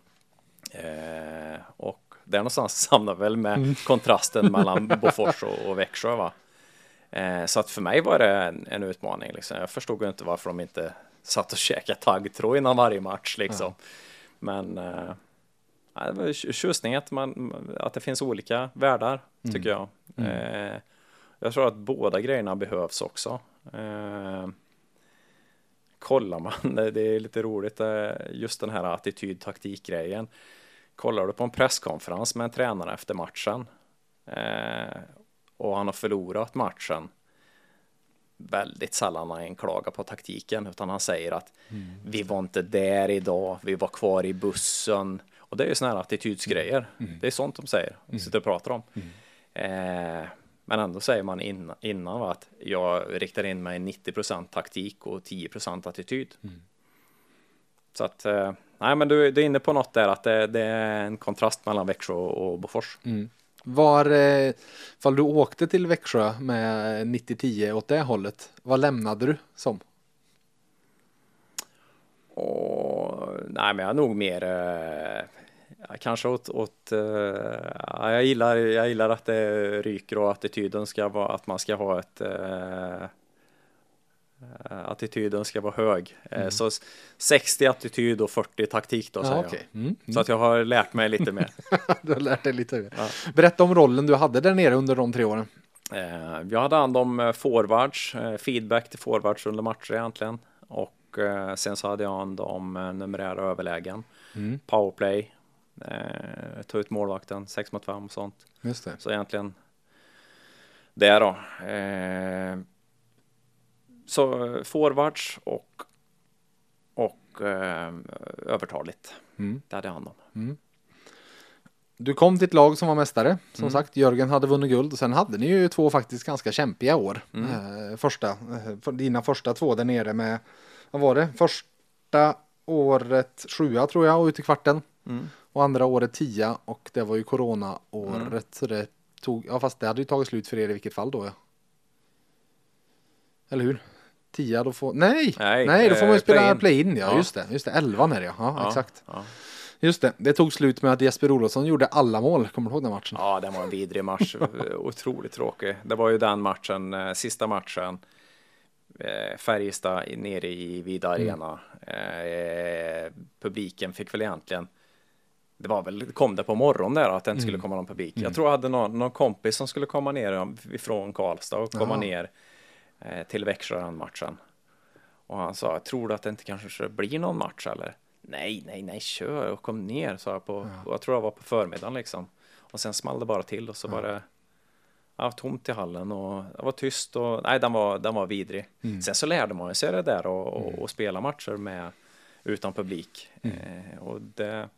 Eh, och där någonstans samlar väl med mm. kontrasten mellan Bofors och, och Växjö va. Eh, så att för mig var det en, en utmaning liksom. Jag förstod inte varför de inte satt och käkade taggtråd innan varje match liksom. Ja. Men eh, det var tjusning att, man, att det finns olika världar mm. tycker jag. Mm. Eh, jag tror att båda grejerna behövs också. Eh, kollar man, det är lite roligt, eh, just den här attityd taktik grejen. Kollar du på en presskonferens med en tränare efter matchen eh, och han har förlorat matchen väldigt sällan han klagar på taktiken utan han säger att mm. vi var inte där idag, vi var kvar i bussen och det är ju sådana här attitydsgrejer. Mm. Det är sånt de säger, de sitter och pratar om. Mm. Eh, men ändå säger man innan, innan va, att jag riktar in mig 90% taktik och 10 attityd. Mm. Så att, eh, nej men du, du, är inne på något där att det, det är en kontrast mellan Växjö och Bofors. Var, eh, fall du åkte till Växjö med 90-10 åt det hållet, vad lämnade du som? Och, nej, men jag är nog mer, eh, kanske åt, åt eh, jag, gillar, jag gillar att det ryker och attityden ska vara att man ska ha ett Eh, attityden ska vara hög. Eh, mm. Så 60 attityd och 40 taktik då, ja, säger okay. jag. Mm. Så att jag har lärt mig lite mer. du har lärt dig lite mer. Ja. Berätta om rollen du hade där nere under de tre åren. Eh, jag hade hand om forwards, feedback till forwards under matcher egentligen. Och sen så hade jag hand om numerära överlägen, mm. powerplay, ta ut målvakten, 6 mot 5 och sånt. Just det. Så egentligen det då så forwards och, och eh, övertaligt. Mm. Det hade hand om. Mm. Du kom till ett lag som var mästare. Som mm. sagt, Jörgen hade vunnit guld och sen hade ni ju två faktiskt ganska kämpiga år. Mm. Eh, första, eh, dina första två där nere med, vad var det? Första året sjua tror jag och ut i kvarten. Mm. Och andra året tia och det var ju corona året. Mm. Så det tog, ja fast det hade ju tagit slut för er i vilket fall då ja. Eller hur? Tia, då får... Nej! Nej, Nej då får man ju eh, spela play-in. ja. ja. Just det. Just det. Elvan är det ja. ja, ja exakt. Ja. Just det. Det tog slut med att Jesper Olofsson gjorde alla mål. Kommer du ihåg den matchen? Ja, den var en vidrig match. Otroligt tråkig. Det var ju den matchen, eh, sista matchen. Eh, Färjestad nere i Vida mm. Arena. Mm. publiken fick väl egentligen det var väl, kom det på morgonen där att det inte skulle mm. komma någon publik. Mm. Jag tror jag hade någon, någon kompis som skulle komma ner ifrån Karlstad och komma Aha. ner till Växjö den matchen. Och han sa, tror du att det inte kanske blir någon match eller? Nej, nej, nej, kör och kom ner, sa jag på, ja. jag tror jag var på förmiddagen liksom. Och sen small det bara till och så ja. var det ja, tomt i hallen och det var tyst och nej, den var, den var vidrig. Mm. Sen så lärde man sig det där och, och, mm. och spela matcher med utan publik. Mm. Eh, och det är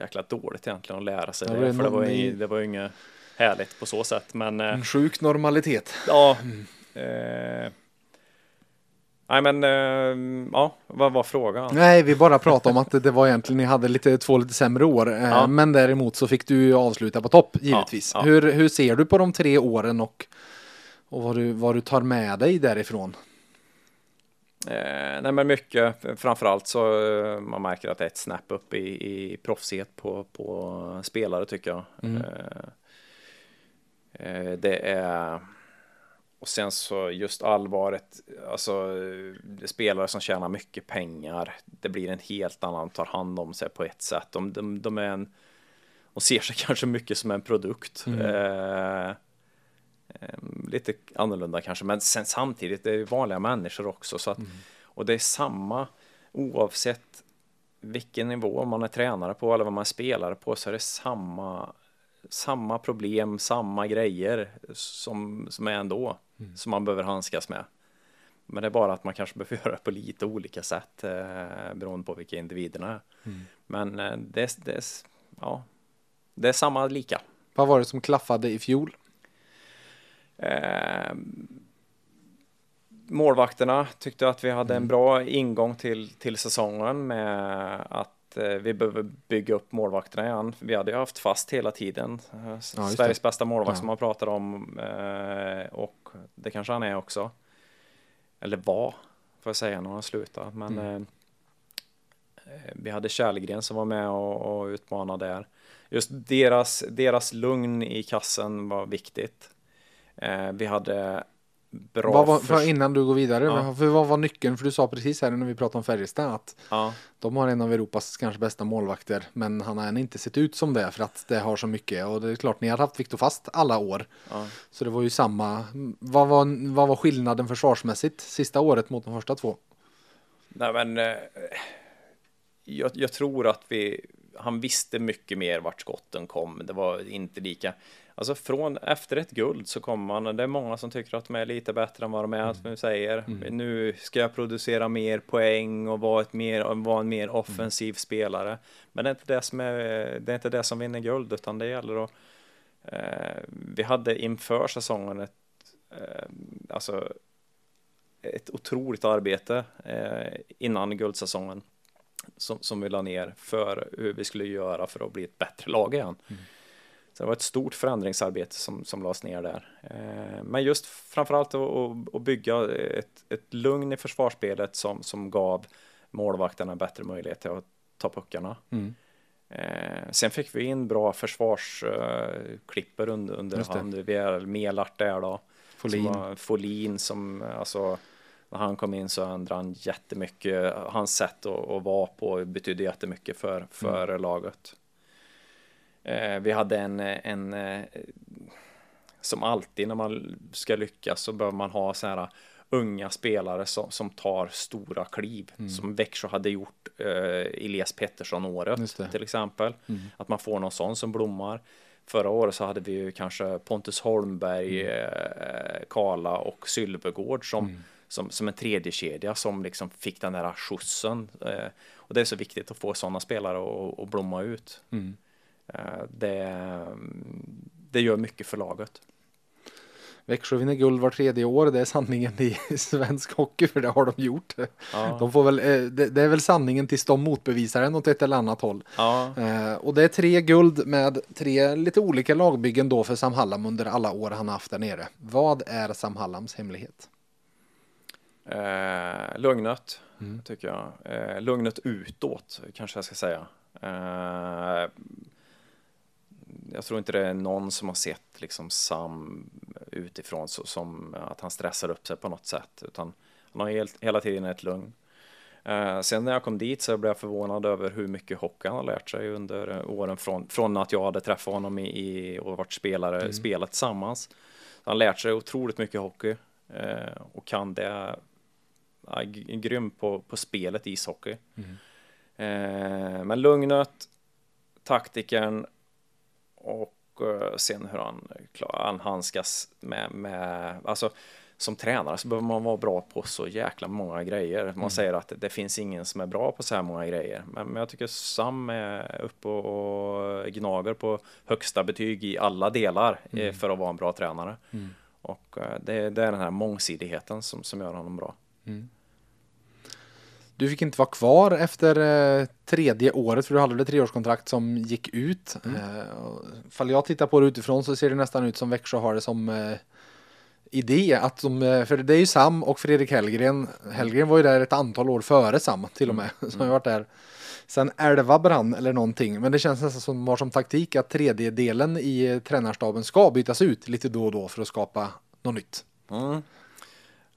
jäkla dåligt egentligen att lära sig ja, det, för det var, ju, det var ju inget härligt på så sätt. Men, eh, en sjuk normalitet. Ja. Mm. Nej men, eh, ja, vad var frågan? Nej, vi bara pratade om att det var egentligen, ni hade lite, två lite sämre år. Ja. Men däremot så fick du avsluta på topp, givetvis. Ja, ja. Hur, hur ser du på de tre åren och, och vad, du, vad du tar med dig därifrån? Eh, nej men mycket, framförallt så man märker att det är ett snap upp i, i proffsighet på, på spelare tycker jag. Mm. Eh, det är och sen så just allvaret, alltså spelare som tjänar mycket pengar, det blir en helt annan, tar hand om sig på ett sätt. De, de, de är en, de ser sig kanske mycket som en produkt. Mm. Eh, eh, lite annorlunda kanske, men sen samtidigt är det vanliga människor också. Så att, mm. Och det är samma oavsett vilken nivå man är tränare på eller vad man spelar på så är det samma, samma problem, samma grejer som, som är ändå mm. som man behöver handskas med. Men det är bara att man kanske behöver göra det på lite olika sätt eh, beroende på vilka individerna är. Mm. Men eh, det, det, ja, det är samma lika. Vad var det som klaffade i fjol? Eh, målvakterna tyckte att vi hade en mm. bra ingång till, till säsongen med att eh, vi behöver bygga upp målvakterna igen. Vi hade ju haft fast hela tiden. Ja, Sveriges det. bästa målvakt ja. som man pratar om eh, och det kanske han är också. Eller var, får jag säga, när han slutade. Men mm. eh, vi hade Kärlgren som var med och, och utmanade där. Just deras, deras lugn i kassen var viktigt. Eh, vi hade bra... Vad var, för... Innan du går vidare, ja. för vad var nyckeln? För du sa precis här när vi pratade om Färjestad att ja. de har en av Europas kanske bästa målvakter, men han har än inte sett ut som det för att det har så mycket. Och det är klart, ni har haft Viktor Fast alla år. Ja. Så det var ju samma. Vad var, vad var skillnaden försvarsmässigt sista året mot de första två? Nej, men eh, jag, jag tror att vi, han visste mycket mer vart skotten kom. Det var inte lika Alltså från efter ett guld så kommer man, det är många som tycker att de är lite bättre än vad de är, mm. som du säger. Mm. Nu ska jag producera mer poäng och vara, ett mer, vara en mer offensiv mm. spelare. Men det är, inte det, som är, det är inte det som vinner guld, utan det gäller att eh, vi hade inför säsongen ett, eh, alltså ett otroligt arbete eh, innan guldsäsongen som, som vi la ner för hur vi skulle göra för att bli ett bättre lag igen. Mm. Så det var ett stort förändringsarbete som, som lades ner där. Eh, men just framförallt att, att bygga ett, ett lugn i försvarsspelet som, som gav målvakterna bättre möjlighet till att ta puckarna. Mm. Eh, sen fick vi in bra försvarsklipper uh, under, under hand. Vi är Melart där då. Folin. Som Folin som alltså när han kom in så ändrade han jättemycket. Hans sätt att, att vara på betydde jättemycket för, för mm. laget. Eh, vi hade en, en eh, som alltid när man ska lyckas så behöver man ha så här unga spelare som, som tar stora kliv mm. som Växjö hade gjort eh, Elias Pettersson året till exempel. Mm. Att man får någon sån som blommar. Förra året så hade vi ju kanske Pontus Holmberg, mm. eh, Kala och Sylvegård som, mm. som, som en tredje kedja som liksom fick den där skjutsen. Eh, och det är så viktigt att få sådana spelare att blomma ut. Mm. Eh, det, det gör mycket för laget. Växjö vinner guld var tredje år, det är sanningen i svensk hockey för det har de gjort. Ja. De får väl, eh, det är väl sanningen tills de motbevisar den åt ett eller annat håll. Ja. Eh, och det är tre guld med tre lite olika lagbyggen då för Sam Hallam under alla år han har haft där nere. Vad är Sam Hallams hemlighet? Eh, lugnet, mm. tycker jag. Eh, lugnet utåt, kanske jag ska säga. Eh, jag tror inte det är någon som har sett liksom Sam utifrån så, som att han stressar upp sig på något sätt, utan han har helt, hela tiden ett lugn. Eh, sen när jag kom dit så blev jag förvånad över hur mycket hockey han har lärt sig under åren från, från att jag hade träffat honom i, i och varit spelare, mm. spelat tillsammans. Han lärt sig otroligt mycket hockey eh, och kan det. Ja, grym på, på spelet ishockey. Mm. Eh, men lugnet, taktiken och uh, sen hur han, han handskas med, med, alltså som tränare så behöver man vara bra på så jäkla många grejer. Man mm. säger att det finns ingen som är bra på så här många grejer. Men, men jag tycker Sam är uppe och, och gnager på högsta betyg i alla delar eh, mm. för att vara en bra tränare. Mm. Och det, det, är den här mångsidigheten som, som gör honom bra. Du fick inte vara kvar efter eh, tredje året för du hade det treårskontrakt som gick ut. Mm. Eh, fall jag tittar på det utifrån så ser det nästan ut som Växjö har det som eh, idé att de, för det är ju Sam och Fredrik Hellgren. Hellgren var ju där ett antal år före Sam till och med. Mm. Som har varit där sen elva brann eller någonting. Men det känns nästan som de har som taktik att tredjedelen i tränarstaben ska bytas ut lite då och då för att skapa något nytt. Mm.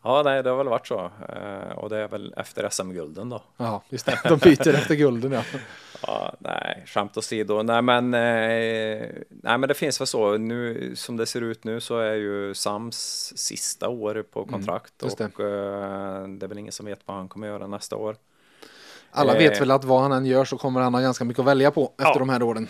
Ja, nej, det har väl varit så. Eh, och det är väl efter SM-gulden då. Ja, just det. De byter efter gulden ja. Ja, nej, skämt åsido. Nej, men, eh, nej, men det finns väl så. Nu, som det ser ut nu så är ju Sams sista år på kontrakt just det. och eh, det är väl ingen som vet vad han kommer göra nästa år. Alla vet väl att vad han än gör så kommer han ha ganska mycket att välja på efter Ja. de här åren.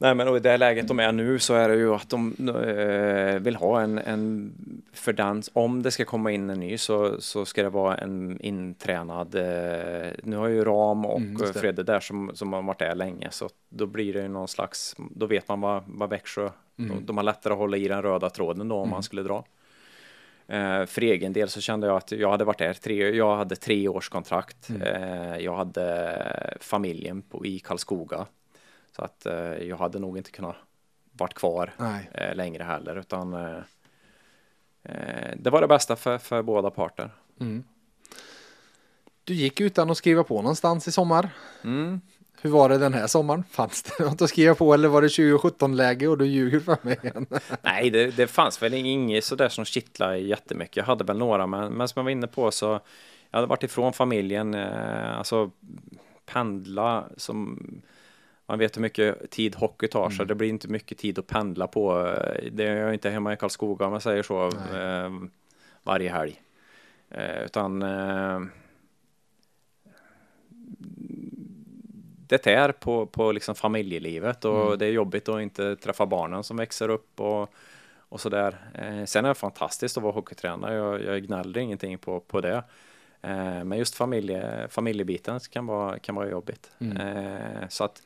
Nej, men och i det läget de är nu så är det ju att de eh, vill ha en, en för den, om det ska komma in en ny så, så ska det vara en intränad, eh, nu har ju Ram och Mm. Fredde där som, som har varit där länge så då blir det ju någon slags, då vet man vad, vad Växjö, Mm. de, de har lättare att hålla i den röda tråden då om man skulle dra. Eh, för egen del så kände jag att jag hade varit där tre, jag hade tre års kontrakt. Mm. Eh, jag hade familjen på, i Karlskoga. Så att eh, jag hade nog inte kunnat varit kvar Nej. eh, längre heller utan eh, det var det bästa för, för båda parter. Mm. Du gick utan att skriva på någonstans i sommar. Mm. Hur var det den här sommaren? Fanns det något att skriva på eller var det 2017-läge och du ljuger för mig igen? Nej, det, det fanns väl inget sådär som kittlade jättemycket. Jag hade väl några, men, men som jag var inne på så jag hade varit ifrån familjen, eh, alltså pendla som man vet hur mycket tid hockey tar, så det blir inte mycket tid att pendla på. Eh, Det är jag inte hemma i Karlskoga om jag säger så, eh, varje helg. Eh, utan eh, det är på, på liksom familjelivet och det är jobbigt att inte träffa barnen som växer upp och, och sådär. Eh, sen är det fantastiskt att vara hockeytränare, jag, jag gnäller ingenting på, på det. Men just familje, familjebiten kan vara, kan vara jobbigt. Eh, så att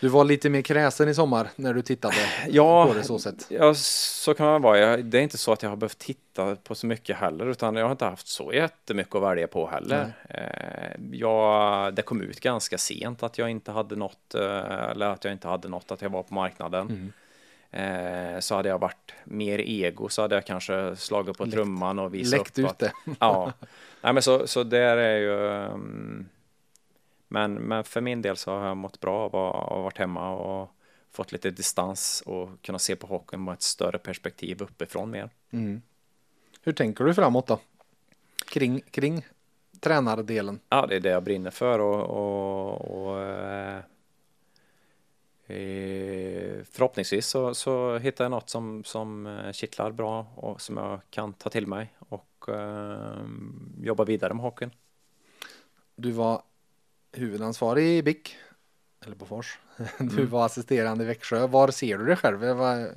Du var lite mer kräsen i sommar när du tittade Ja, på det så sätt. Ja, så kan man vara. Jag, det är inte så att jag har behövt titta på så mycket heller, utan jag har inte haft så jättemycket att välja på heller. Eh, jag, det kom ut ganska sent att jag inte hade något, eh, eller att jag inte hade något, att jag var på marknaden. Eh, så hade jag varit mer ego så hade jag kanske slagit på trumman och visat Läckt upp ut att, det. Ja, Nej, men så, så där är ju um, men, men för min del så har jag mått bra av att ha varit hemma och fått lite distans och kunna se på hockeyn med ett större perspektiv uppifrån mer. Hur tänker du framåt då? Kring, kring tränardelen? Ja, det är det jag brinner för och, och, och eh, eh, förhoppningsvis så, så hittar jag något som, som eh, kittlar bra och som jag kan ta till mig och eh, jobba vidare med hockeyn. Du var huvudansvarig i BIK, eller Bofors. Du Mm. var assisterande i Växjö. Var ser du dig själv? Var,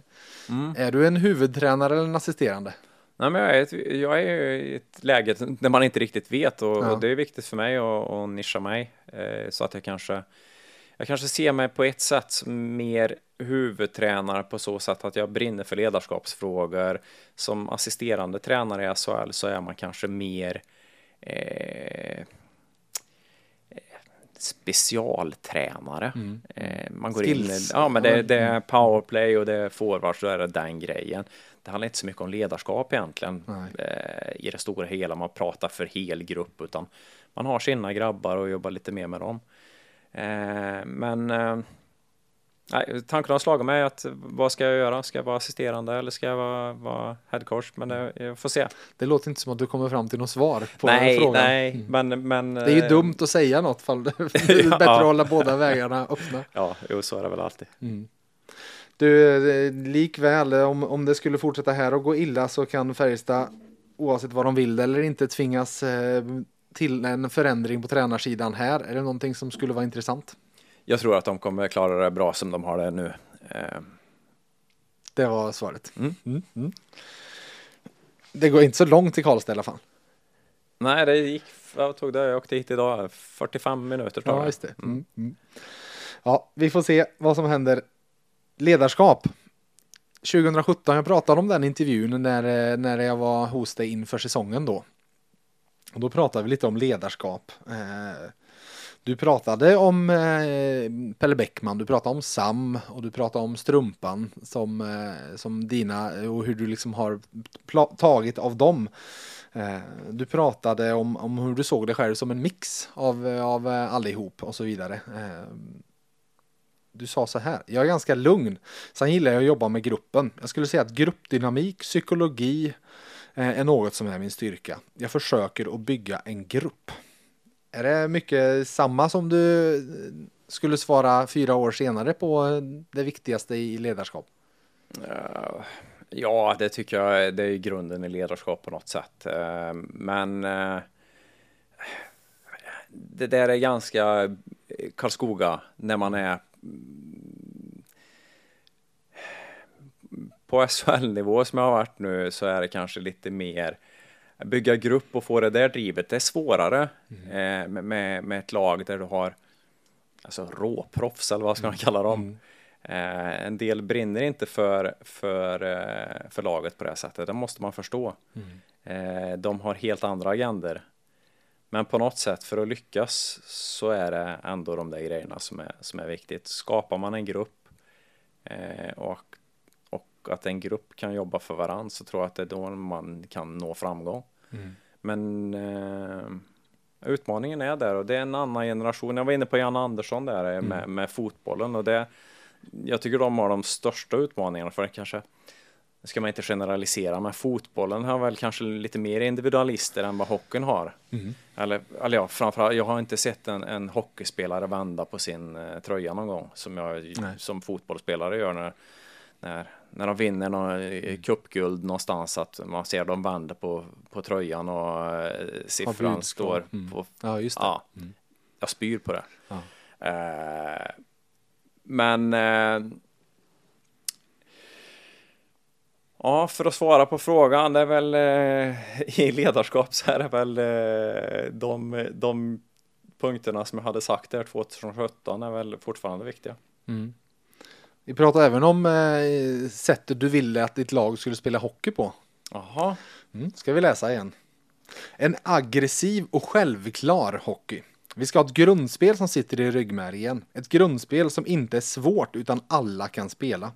Mm. Är du en huvudtränare eller en assisterande? Nej, men jag, är ett, jag är i ett läge där man inte riktigt vet och, Ja. och det är viktigt för mig att, att nischa mig eh, så att jag kanske jag kanske ser mig på ett sätt mer huvudtränare på så sätt att jag brinner för ledarskapsfrågor. Som assisterande tränare i SHL så är man kanske mer eh, specialtränare. Eh, man går in, Skills. ja men det, det är powerplay och det är forwards, är det den grejen. Det handlar inte så mycket om ledarskap egentligen Nej. eh, i det stora hela. Man pratar för hel grupp utan man har sina grabbar och jobbar lite mer med dem. Eh, men nej, tanken har slagit mig att vad ska jag göra? Ska jag vara assisterande eller ska jag vara, vara headcoach? Men det, jag får se. Det låter inte som att du kommer fram till något svar på nej, frågan. nej, men, men Det är ju eh, dumt att säga något fall det är Ja. bättre att hålla båda vägarna öppna. Ja, jo, så är det väl alltid. Du, eh, likväl om, om det skulle fortsätta här och gå illa så kan Färjestad oavsett vad de vill eller inte tvingas eh, till en förändring på tränarsidan här. Är det någonting som skulle vara intressant? Jag tror att de kommer klara det bra som de har det nu. Eh, Det var svaret. Mm. Mm, mm. Det går inte så långt till Karlstad i alla fall. nej, det gick, vad tog det? Jag åkte hit idag, 45 minuter tar Ja, just det. Mm. Mm. Ja, vi får se vad som händer. Ledarskap. 2017, jag pratade om den intervjun när, eh, när jag var hos dig inför säsongen då. Och då pratade vi lite om ledarskap. Eh, du pratade om eh, Pelle Bäckman, du pratade om Sam och du pratade om Strumpan som, eh, som dina eh, och hur du liksom har tagit av dem. Eh, du pratade om, om hur du såg dig själv som en mix av, eh, av eh, allihop och så vidare. Eh, du sa så här, jag är ganska lugn. Sen gillar jag att jobba med gruppen. Jag skulle säga att gruppdynamik, psykologi eh, är något som är min styrka. Jag försöker att bygga en grupp. Är det mycket samma som du skulle svara fyra år senare på det viktigaste i ledarskap? Eh, ja, det tycker jag det är grunden i ledarskap på något sätt. Eh, men eh, det där är ganska Karlskoga när man är på SHL-nivå som jag har varit nu så är det kanske lite mer bygga grupp och få det där drivet. Det är svårare mm. eh, med, med ett lag där du har alltså råproffs eller vad ska man kalla dem. Mm. Eh, en del brinner inte för, för, eh, för laget på det här sättet, det måste man förstå. Mm. Eh, de har helt andra agender. Men på något sätt för att lyckas så är det ändå de där grejerna som är, som är viktigt. Skapar man en grupp eh, och att en grupp kan jobba för varandra så tror jag att det är då man kan nå framgång. Mm. Men eh, utmaningen är där och det är en annan generation. Jag var inne på Jan Andersson där mm. med, med fotbollen och det jag tycker de har de största utmaningarna för det kanske ska man inte generalisera, men fotbollen har väl kanske lite mer individualister än vad hockeyn har. Mm. Eller, eller ja, framförallt, jag har inte sett en, en hockeyspelare vända på sin eh, tröja någon gång som jag Nej. som fotbollsspelare gör när, när, när de vinner någon cupguld någonstans att man ser dem vända på, på tröjan och eh, siffran står mm. på. Ja, just det. Ja, mm. Jag spyr på det. Ja. Eh, men eh, Ja, för att svara på frågan, det är väl eh, i ledarskap så är det väl eh, de, de punkterna som jag hade sagt där 2017 är väl fortfarande viktiga. Mm. Vi pratade även om eh, sättet du ville att ditt lag skulle spela hockey på. Jaha. Mm, ska vi läsa igen. En aggressiv och självklar hockey. Vi ska ha ett grundspel som sitter i ryggmärgen. Ett grundspel som inte är svårt utan alla kan spela.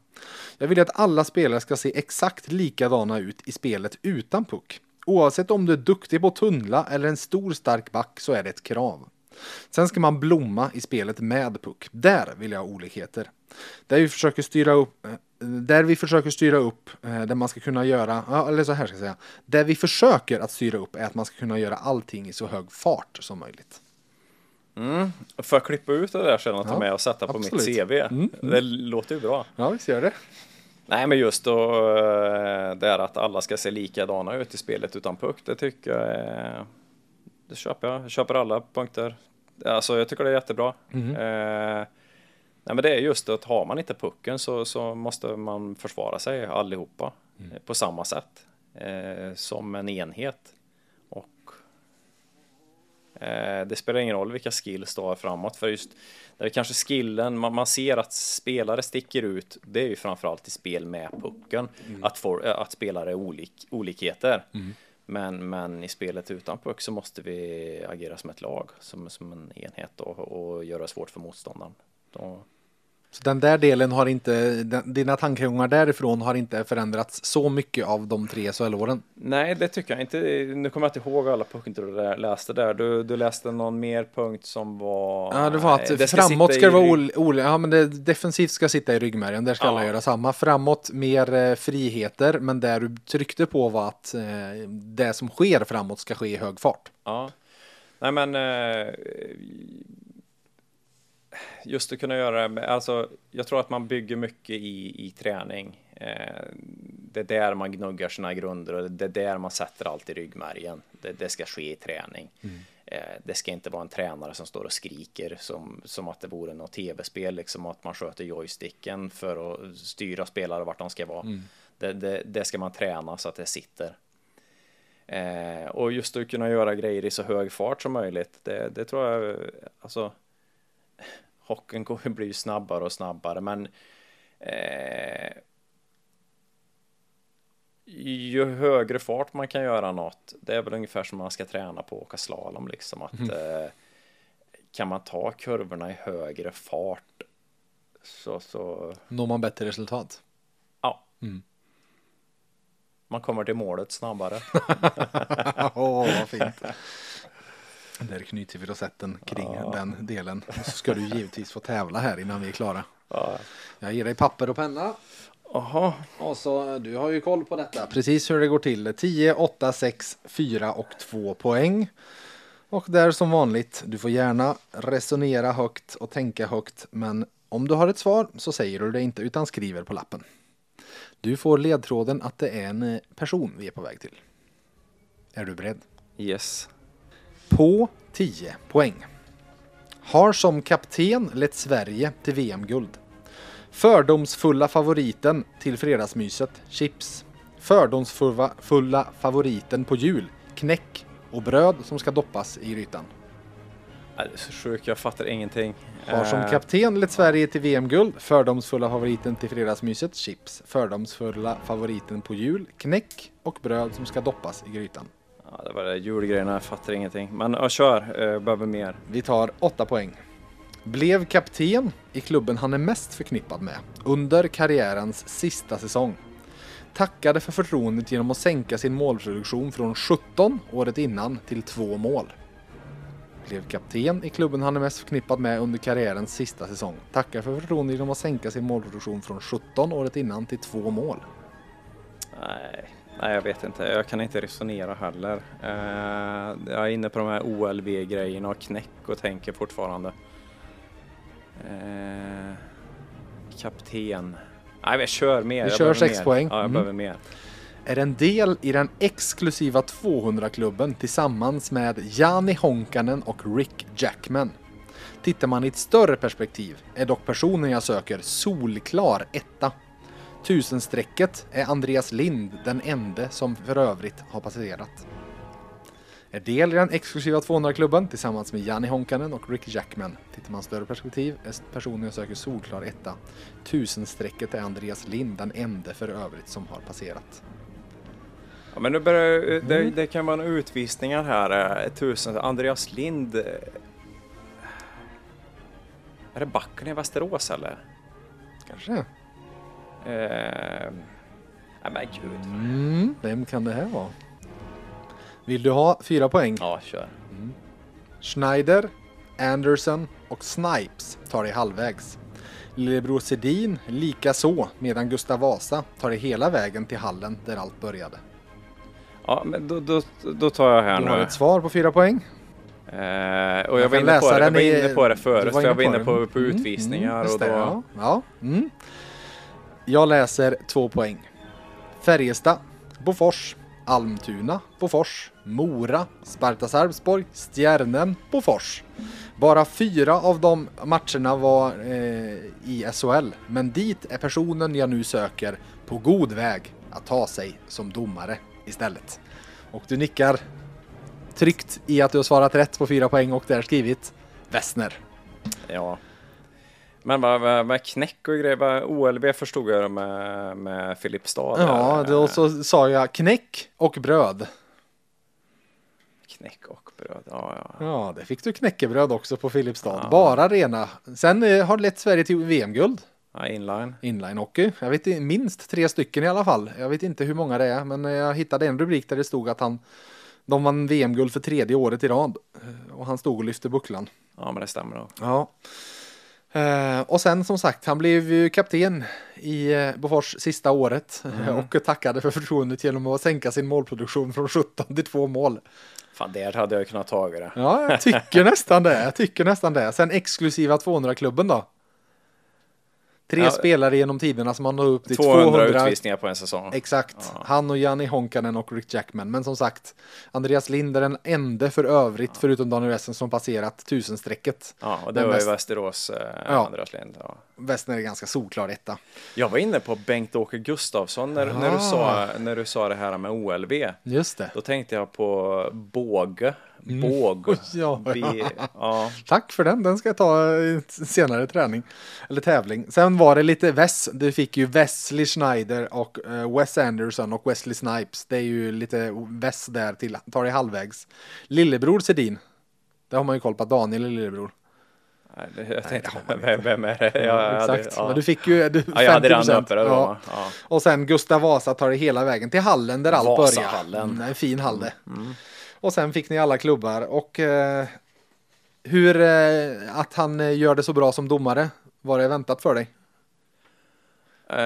Jag vill att alla spelare ska se exakt likadana ut i spelet utan puck. Oavsett om du är duktig på tunnla eller en stor stark back så är det ett krav. Sen ska man blomma i spelet med puck. Där vill jag ha olikheter. Där vi försöker styra upp, eh, där vi försöker styra upp, eh, där man ska kunna göra, eller så här ska jag säga, där vi försöker att styra upp är att man ska kunna göra allting i så hög fart som möjligt. Mm. Får jag klippa ut det där sen och ta ja, med och sätta på absolut. mitt CV? Mm, mm. Det låter ju bra. Ja, visst gör det. Nej, men just då eh, det är att alla ska se likadana ut i spelet utan puck, det tycker jag är... Det köper jag. Jag köper alla punkter. Alltså, jag tycker det är jättebra. Mm. Eh, nej, men det är just att har man inte pucken så, så måste man försvara sig allihopa mm. på samma sätt eh, som en enhet. Eh, det spelar ingen roll vilka skills du har framåt, för just där kanske skillen, man, man ser att spelare sticker ut, det är ju framförallt i spel med pucken, mm. att, få, eh, att spelare är olik, olikheter. Mm. Men, men i spelet utan puck så måste vi agera som ett lag, som, som en enhet och, och göra det svårt för motståndaren. Då, så den där delen har inte, dina tankegångar därifrån har inte förändrats så mycket av de tre SHL-åren? Nej, det tycker jag inte. Nu kommer jag inte ihåg alla punkter du läste där. Du, du läste någon mer punkt som var... Ja, det var att det ska framåt ska det vara olika. Ja, men det defensivt ska sitta i ryggmärgen. Där ska ja. alla göra samma. Framåt mer eh, friheter, men där du tryckte på var att eh, det som sker framåt ska ske i hög fart. Ja. Nej, men eh, just att kunna göra det, alltså jag tror att man bygger mycket i, i träning. Eh, det är där man gnuggar sina grunder och det är där man sätter allt i ryggmärgen. Det, det ska ske i träning. Mm. Eh, det ska inte vara en tränare som står och skriker som, som att det vore något tv-spel, liksom att man sköter joysticken för att styra spelare vart de ska vara. Mm. Det, det, det, ska man träna så att det sitter. Eh, och just att kunna göra grejer i så hög fart som möjligt, det, det tror jag, alltså hockeyn kommer bli snabbare och snabbare men eh, ju högre fart man kan göra något det är väl ungefär som man ska träna på att åka slalom liksom att mm. eh, kan man ta kurvorna i högre fart så, så Når man bättre resultat? ja. Mm. Man kommer till målet snabbare. Åh, vad fint. Där knyter vi rosetten kring den delen. Så ska du givetvis få tävla här innan vi är klara. Ja. Jag ger dig papper och penna. Jaha, Och så, du har ju koll på detta. Precis hur det går till. 10, 8, 6, 4 och 2 poäng. Och där som vanligt, du får gärna resonera högt och tänka högt. Men om du har ett svar så säger du det inte utan skriver på lappen. Du får ledtråden att det är en person vi är på väg till. Är du beredd? yes. På 10 poäng. Har som kapten lett Sverige till VM-guld. Fördomsfulla favoriten till fredagsmyset, chips. Fördomsfulla fulla favoriten på jul, knäck och bröd som ska doppas i grytan. Ja, Det är så sjukt, jag fattar ingenting. Har som kapten lett Sverige till VM-guld. Fördomsfulla favoriten till fredagsmyset, chips. Fördomsfulla favoriten på jul, knäck och bröd som ska doppas i grytan. Ja, det var det julgrejerna, jag fattar ingenting. Men ja, kör, eh, behöver mer. Vi tar 8 poäng. Blev kapten i klubben han är mest förknippad med under karriärens sista säsong. Tackade för förtroendet genom att sänka sin målproduktion från 17 året innan till 2 mål. Blev kapten i klubben han är mest förknippad med under karriärens sista säsong. Tackar för förtroendet genom att sänka sin målproduktion från 17 året innan till 2 mål. Nej, nej, jag vet inte. Jag kan inte resonera heller. Eh, jag är inne på de här OLV-grejerna och knäck och tänker fortfarande. Eh, kapten. Nej, vi kör mer. Vi Jag kör behöver sex mer. poäng. Ja, jag Mm. behöver mer. är en del i den exklusiva 200-klubben tillsammans med Jani Honkanen och Rick Jackman. Tittar man i ett större perspektiv är dock personen jag söker solklar etta. Tusenstrecket är Andreas Lind den ende som för övrigt har passerat. Är del i den exklusiva 200-klubben tillsammans med Jani Honkanen och Rick Jackman. Tittar man större perspektiv är personen jag söker solklar etta. Tusenstrecket är Andreas Lind den ende för övrigt som har passerat. Ja, men nu börjar det, Mm. det kan vara utvisningar här. eh, Tusen. Andreas Lind. eh, Är det backen i Västerås eller? Kanske. Eh, men gud. Mm, vem kan det här vara? Vill du ha fyra poäng? Ja, kör. Schneider, Anderson och Snipes tar det halvvägs. Lillebror Sedin lika så medan Gustav Vasa tar det hela vägen till hallen där allt började. Ja, men då, då, då tar jag här Du nu. har ett svar på fyra poäng. Eh, och jag var, Jag kan inne på, det, jag var inne på det du förut, var för jag var inne på på, på Mm, utvisningar just och det, då... Ja, ja. Mm. Jag läser två poäng. Färjestad, Bofors, Almtuna, Bofors, Mora, Sparta Sarpsborg, Stjärnen, Bofors. Bara fyra av de matcherna var eh, i SHL, men dit är personen jag nu söker på god väg att ta sig som domare istället. Och du nickar tryggt i att du har svarat rätt på fyra poäng och där skrivit Wessner. Ja. Men vad, vad, vad knäck och grejer, vad OLV förstod jag med, med Filipstad. Ja, då så sa jag knäck och bröd. Knäck och bröd, ja, ja. Ja, det fick du knäckebröd också på Filipstad. Ja. Bara rena. Sen eh, har det lett Sverige till VM-guld. ja inline. Inline-hockey. Jag vet minst tre stycken i alla fall. Jag vet inte hur många det är, men eh, jag hittade en rubrik där det stod att han de vann VM-guld för tredje året i rad. Eh, Och han stod och lyfte bucklan. Ja, men det stämmer nog. Ja. Eh, och sen som sagt, han blev ju kapten i eh, Bofors sista året Mm. och tackade för förtroendet genom att sänka sin målproduktion från 17 till 2 mål. Fan, där hade jag kunnat ta det. Ja, jag tycker nästan det. Jag tycker nästan det. Sen exklusiva 200-klubben då. Tre Ja. spelare genom tiderna som han når upp till 200, 200. utvisningar på en säsong. Exakt. Ja. Han och Janni Honkanen och Rick Jackman. Men som sagt, Andreas Lind är den enda för övrigt, förutom Daniel Western, som passerat tusenstrecket. Ja, och det Men var ju Västerås, eh, Ja. Andreas Lind. Ja. Western är ganska solklar etta. Jag var inne på Bengt-Åke Gustafsson när, när, du sa, när du sa det här med OLV. Just det. Då tänkte jag på båge. Båg. Mm. Ja. Bi- ja. Tack för den, den ska jag ta i senare träning. Eller tävling. Sen var det lite Wes, du fick ju Wesley Schneider och eh, Wes Anderson och Wesley Snipes. Det är ju lite Wes där till, tar det halvvägs. Lillebror Sedin. Det har man ju koll på, Daniel är lillebror. Jag tänkte, vem, vem är det? Jag, Exakt, hade, ja. men du fick ju du, 50 ja, jag hade redan uppe det ja. Ja. Och sen Gustav Vasa tar det hela vägen till hallen där allt börjar. Vasahallen. Mm, en fin hall det. Mm. Och sen fick ni alla klubbar och eh, hur eh, att han eh, gör det så bra som domare, var det väntat för dig? Eh,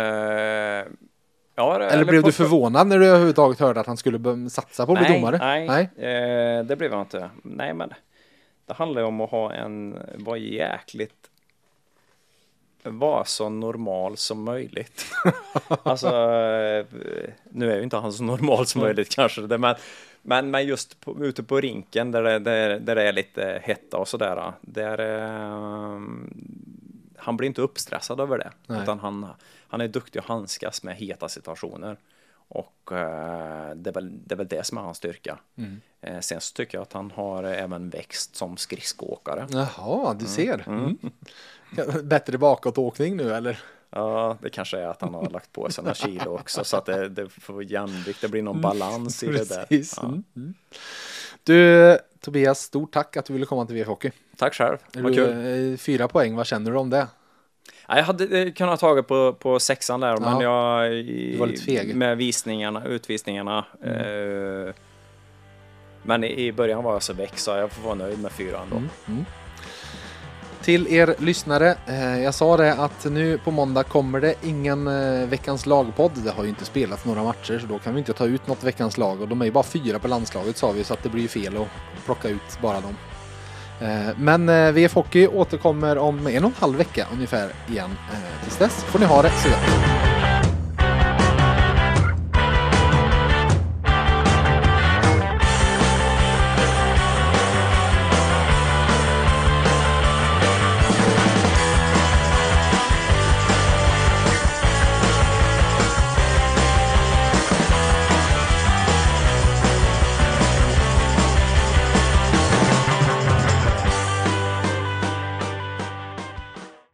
ja, Eller, blev på- du förvånad när du överhuvudtaget hörde att han skulle satsa på att bli nej, domare? Nej, Eh, det blev jag inte. Nej, men det handlar ju om att ha en, vara jäkligt, vara så normal som möjligt. alltså, nu är ju inte han så normal som möjligt kanske, men, men, men just på, ute på rinken där det, där, där det är lite hetta och sådär, där eh, han blir inte uppstressad över det, Nej. utan han, han är duktig att handskas med heta situationer. Och eh, det, är väl, det är väl det som är hans styrka. Mm. Eh, sen så tycker jag att han har även växt som skridskoåkare. Jaha, du ser. Mm. Bättre bakåtåkning nu eller? Ja, det kanske är att han har lagt på sig några kilo också så att det, det får jämvikt, det blir någon balans i det där. Ja. Mm. Mm. Du Tobias, stort tack att du ville komma till VF Hockey. Tack själv, vad kul. eh, fyra poäng, vad känner du om det? Ja, jag hade eh, kunnat ta på, på sexan där, men jag... Du var lite feg. Mm. Med visningarna, utvisningarna. Eh, men i, i början var jag så väck så jag får vara nöjd med fyran då. Mm, mm. Till er lyssnare, eh, jag sa det att nu på måndag kommer det ingen eh, veckans lagpodd. Det har ju inte spelats några matcher så då kan vi inte ta ut något veckans lag och de är ju bara fyra på landslaget sa vi så att det blir ju fel att plocka ut bara dem. Eh, men eh, VF Hockey återkommer om en och en halv vecka ungefär igen. Eh, tills dess får ni ha det så gott.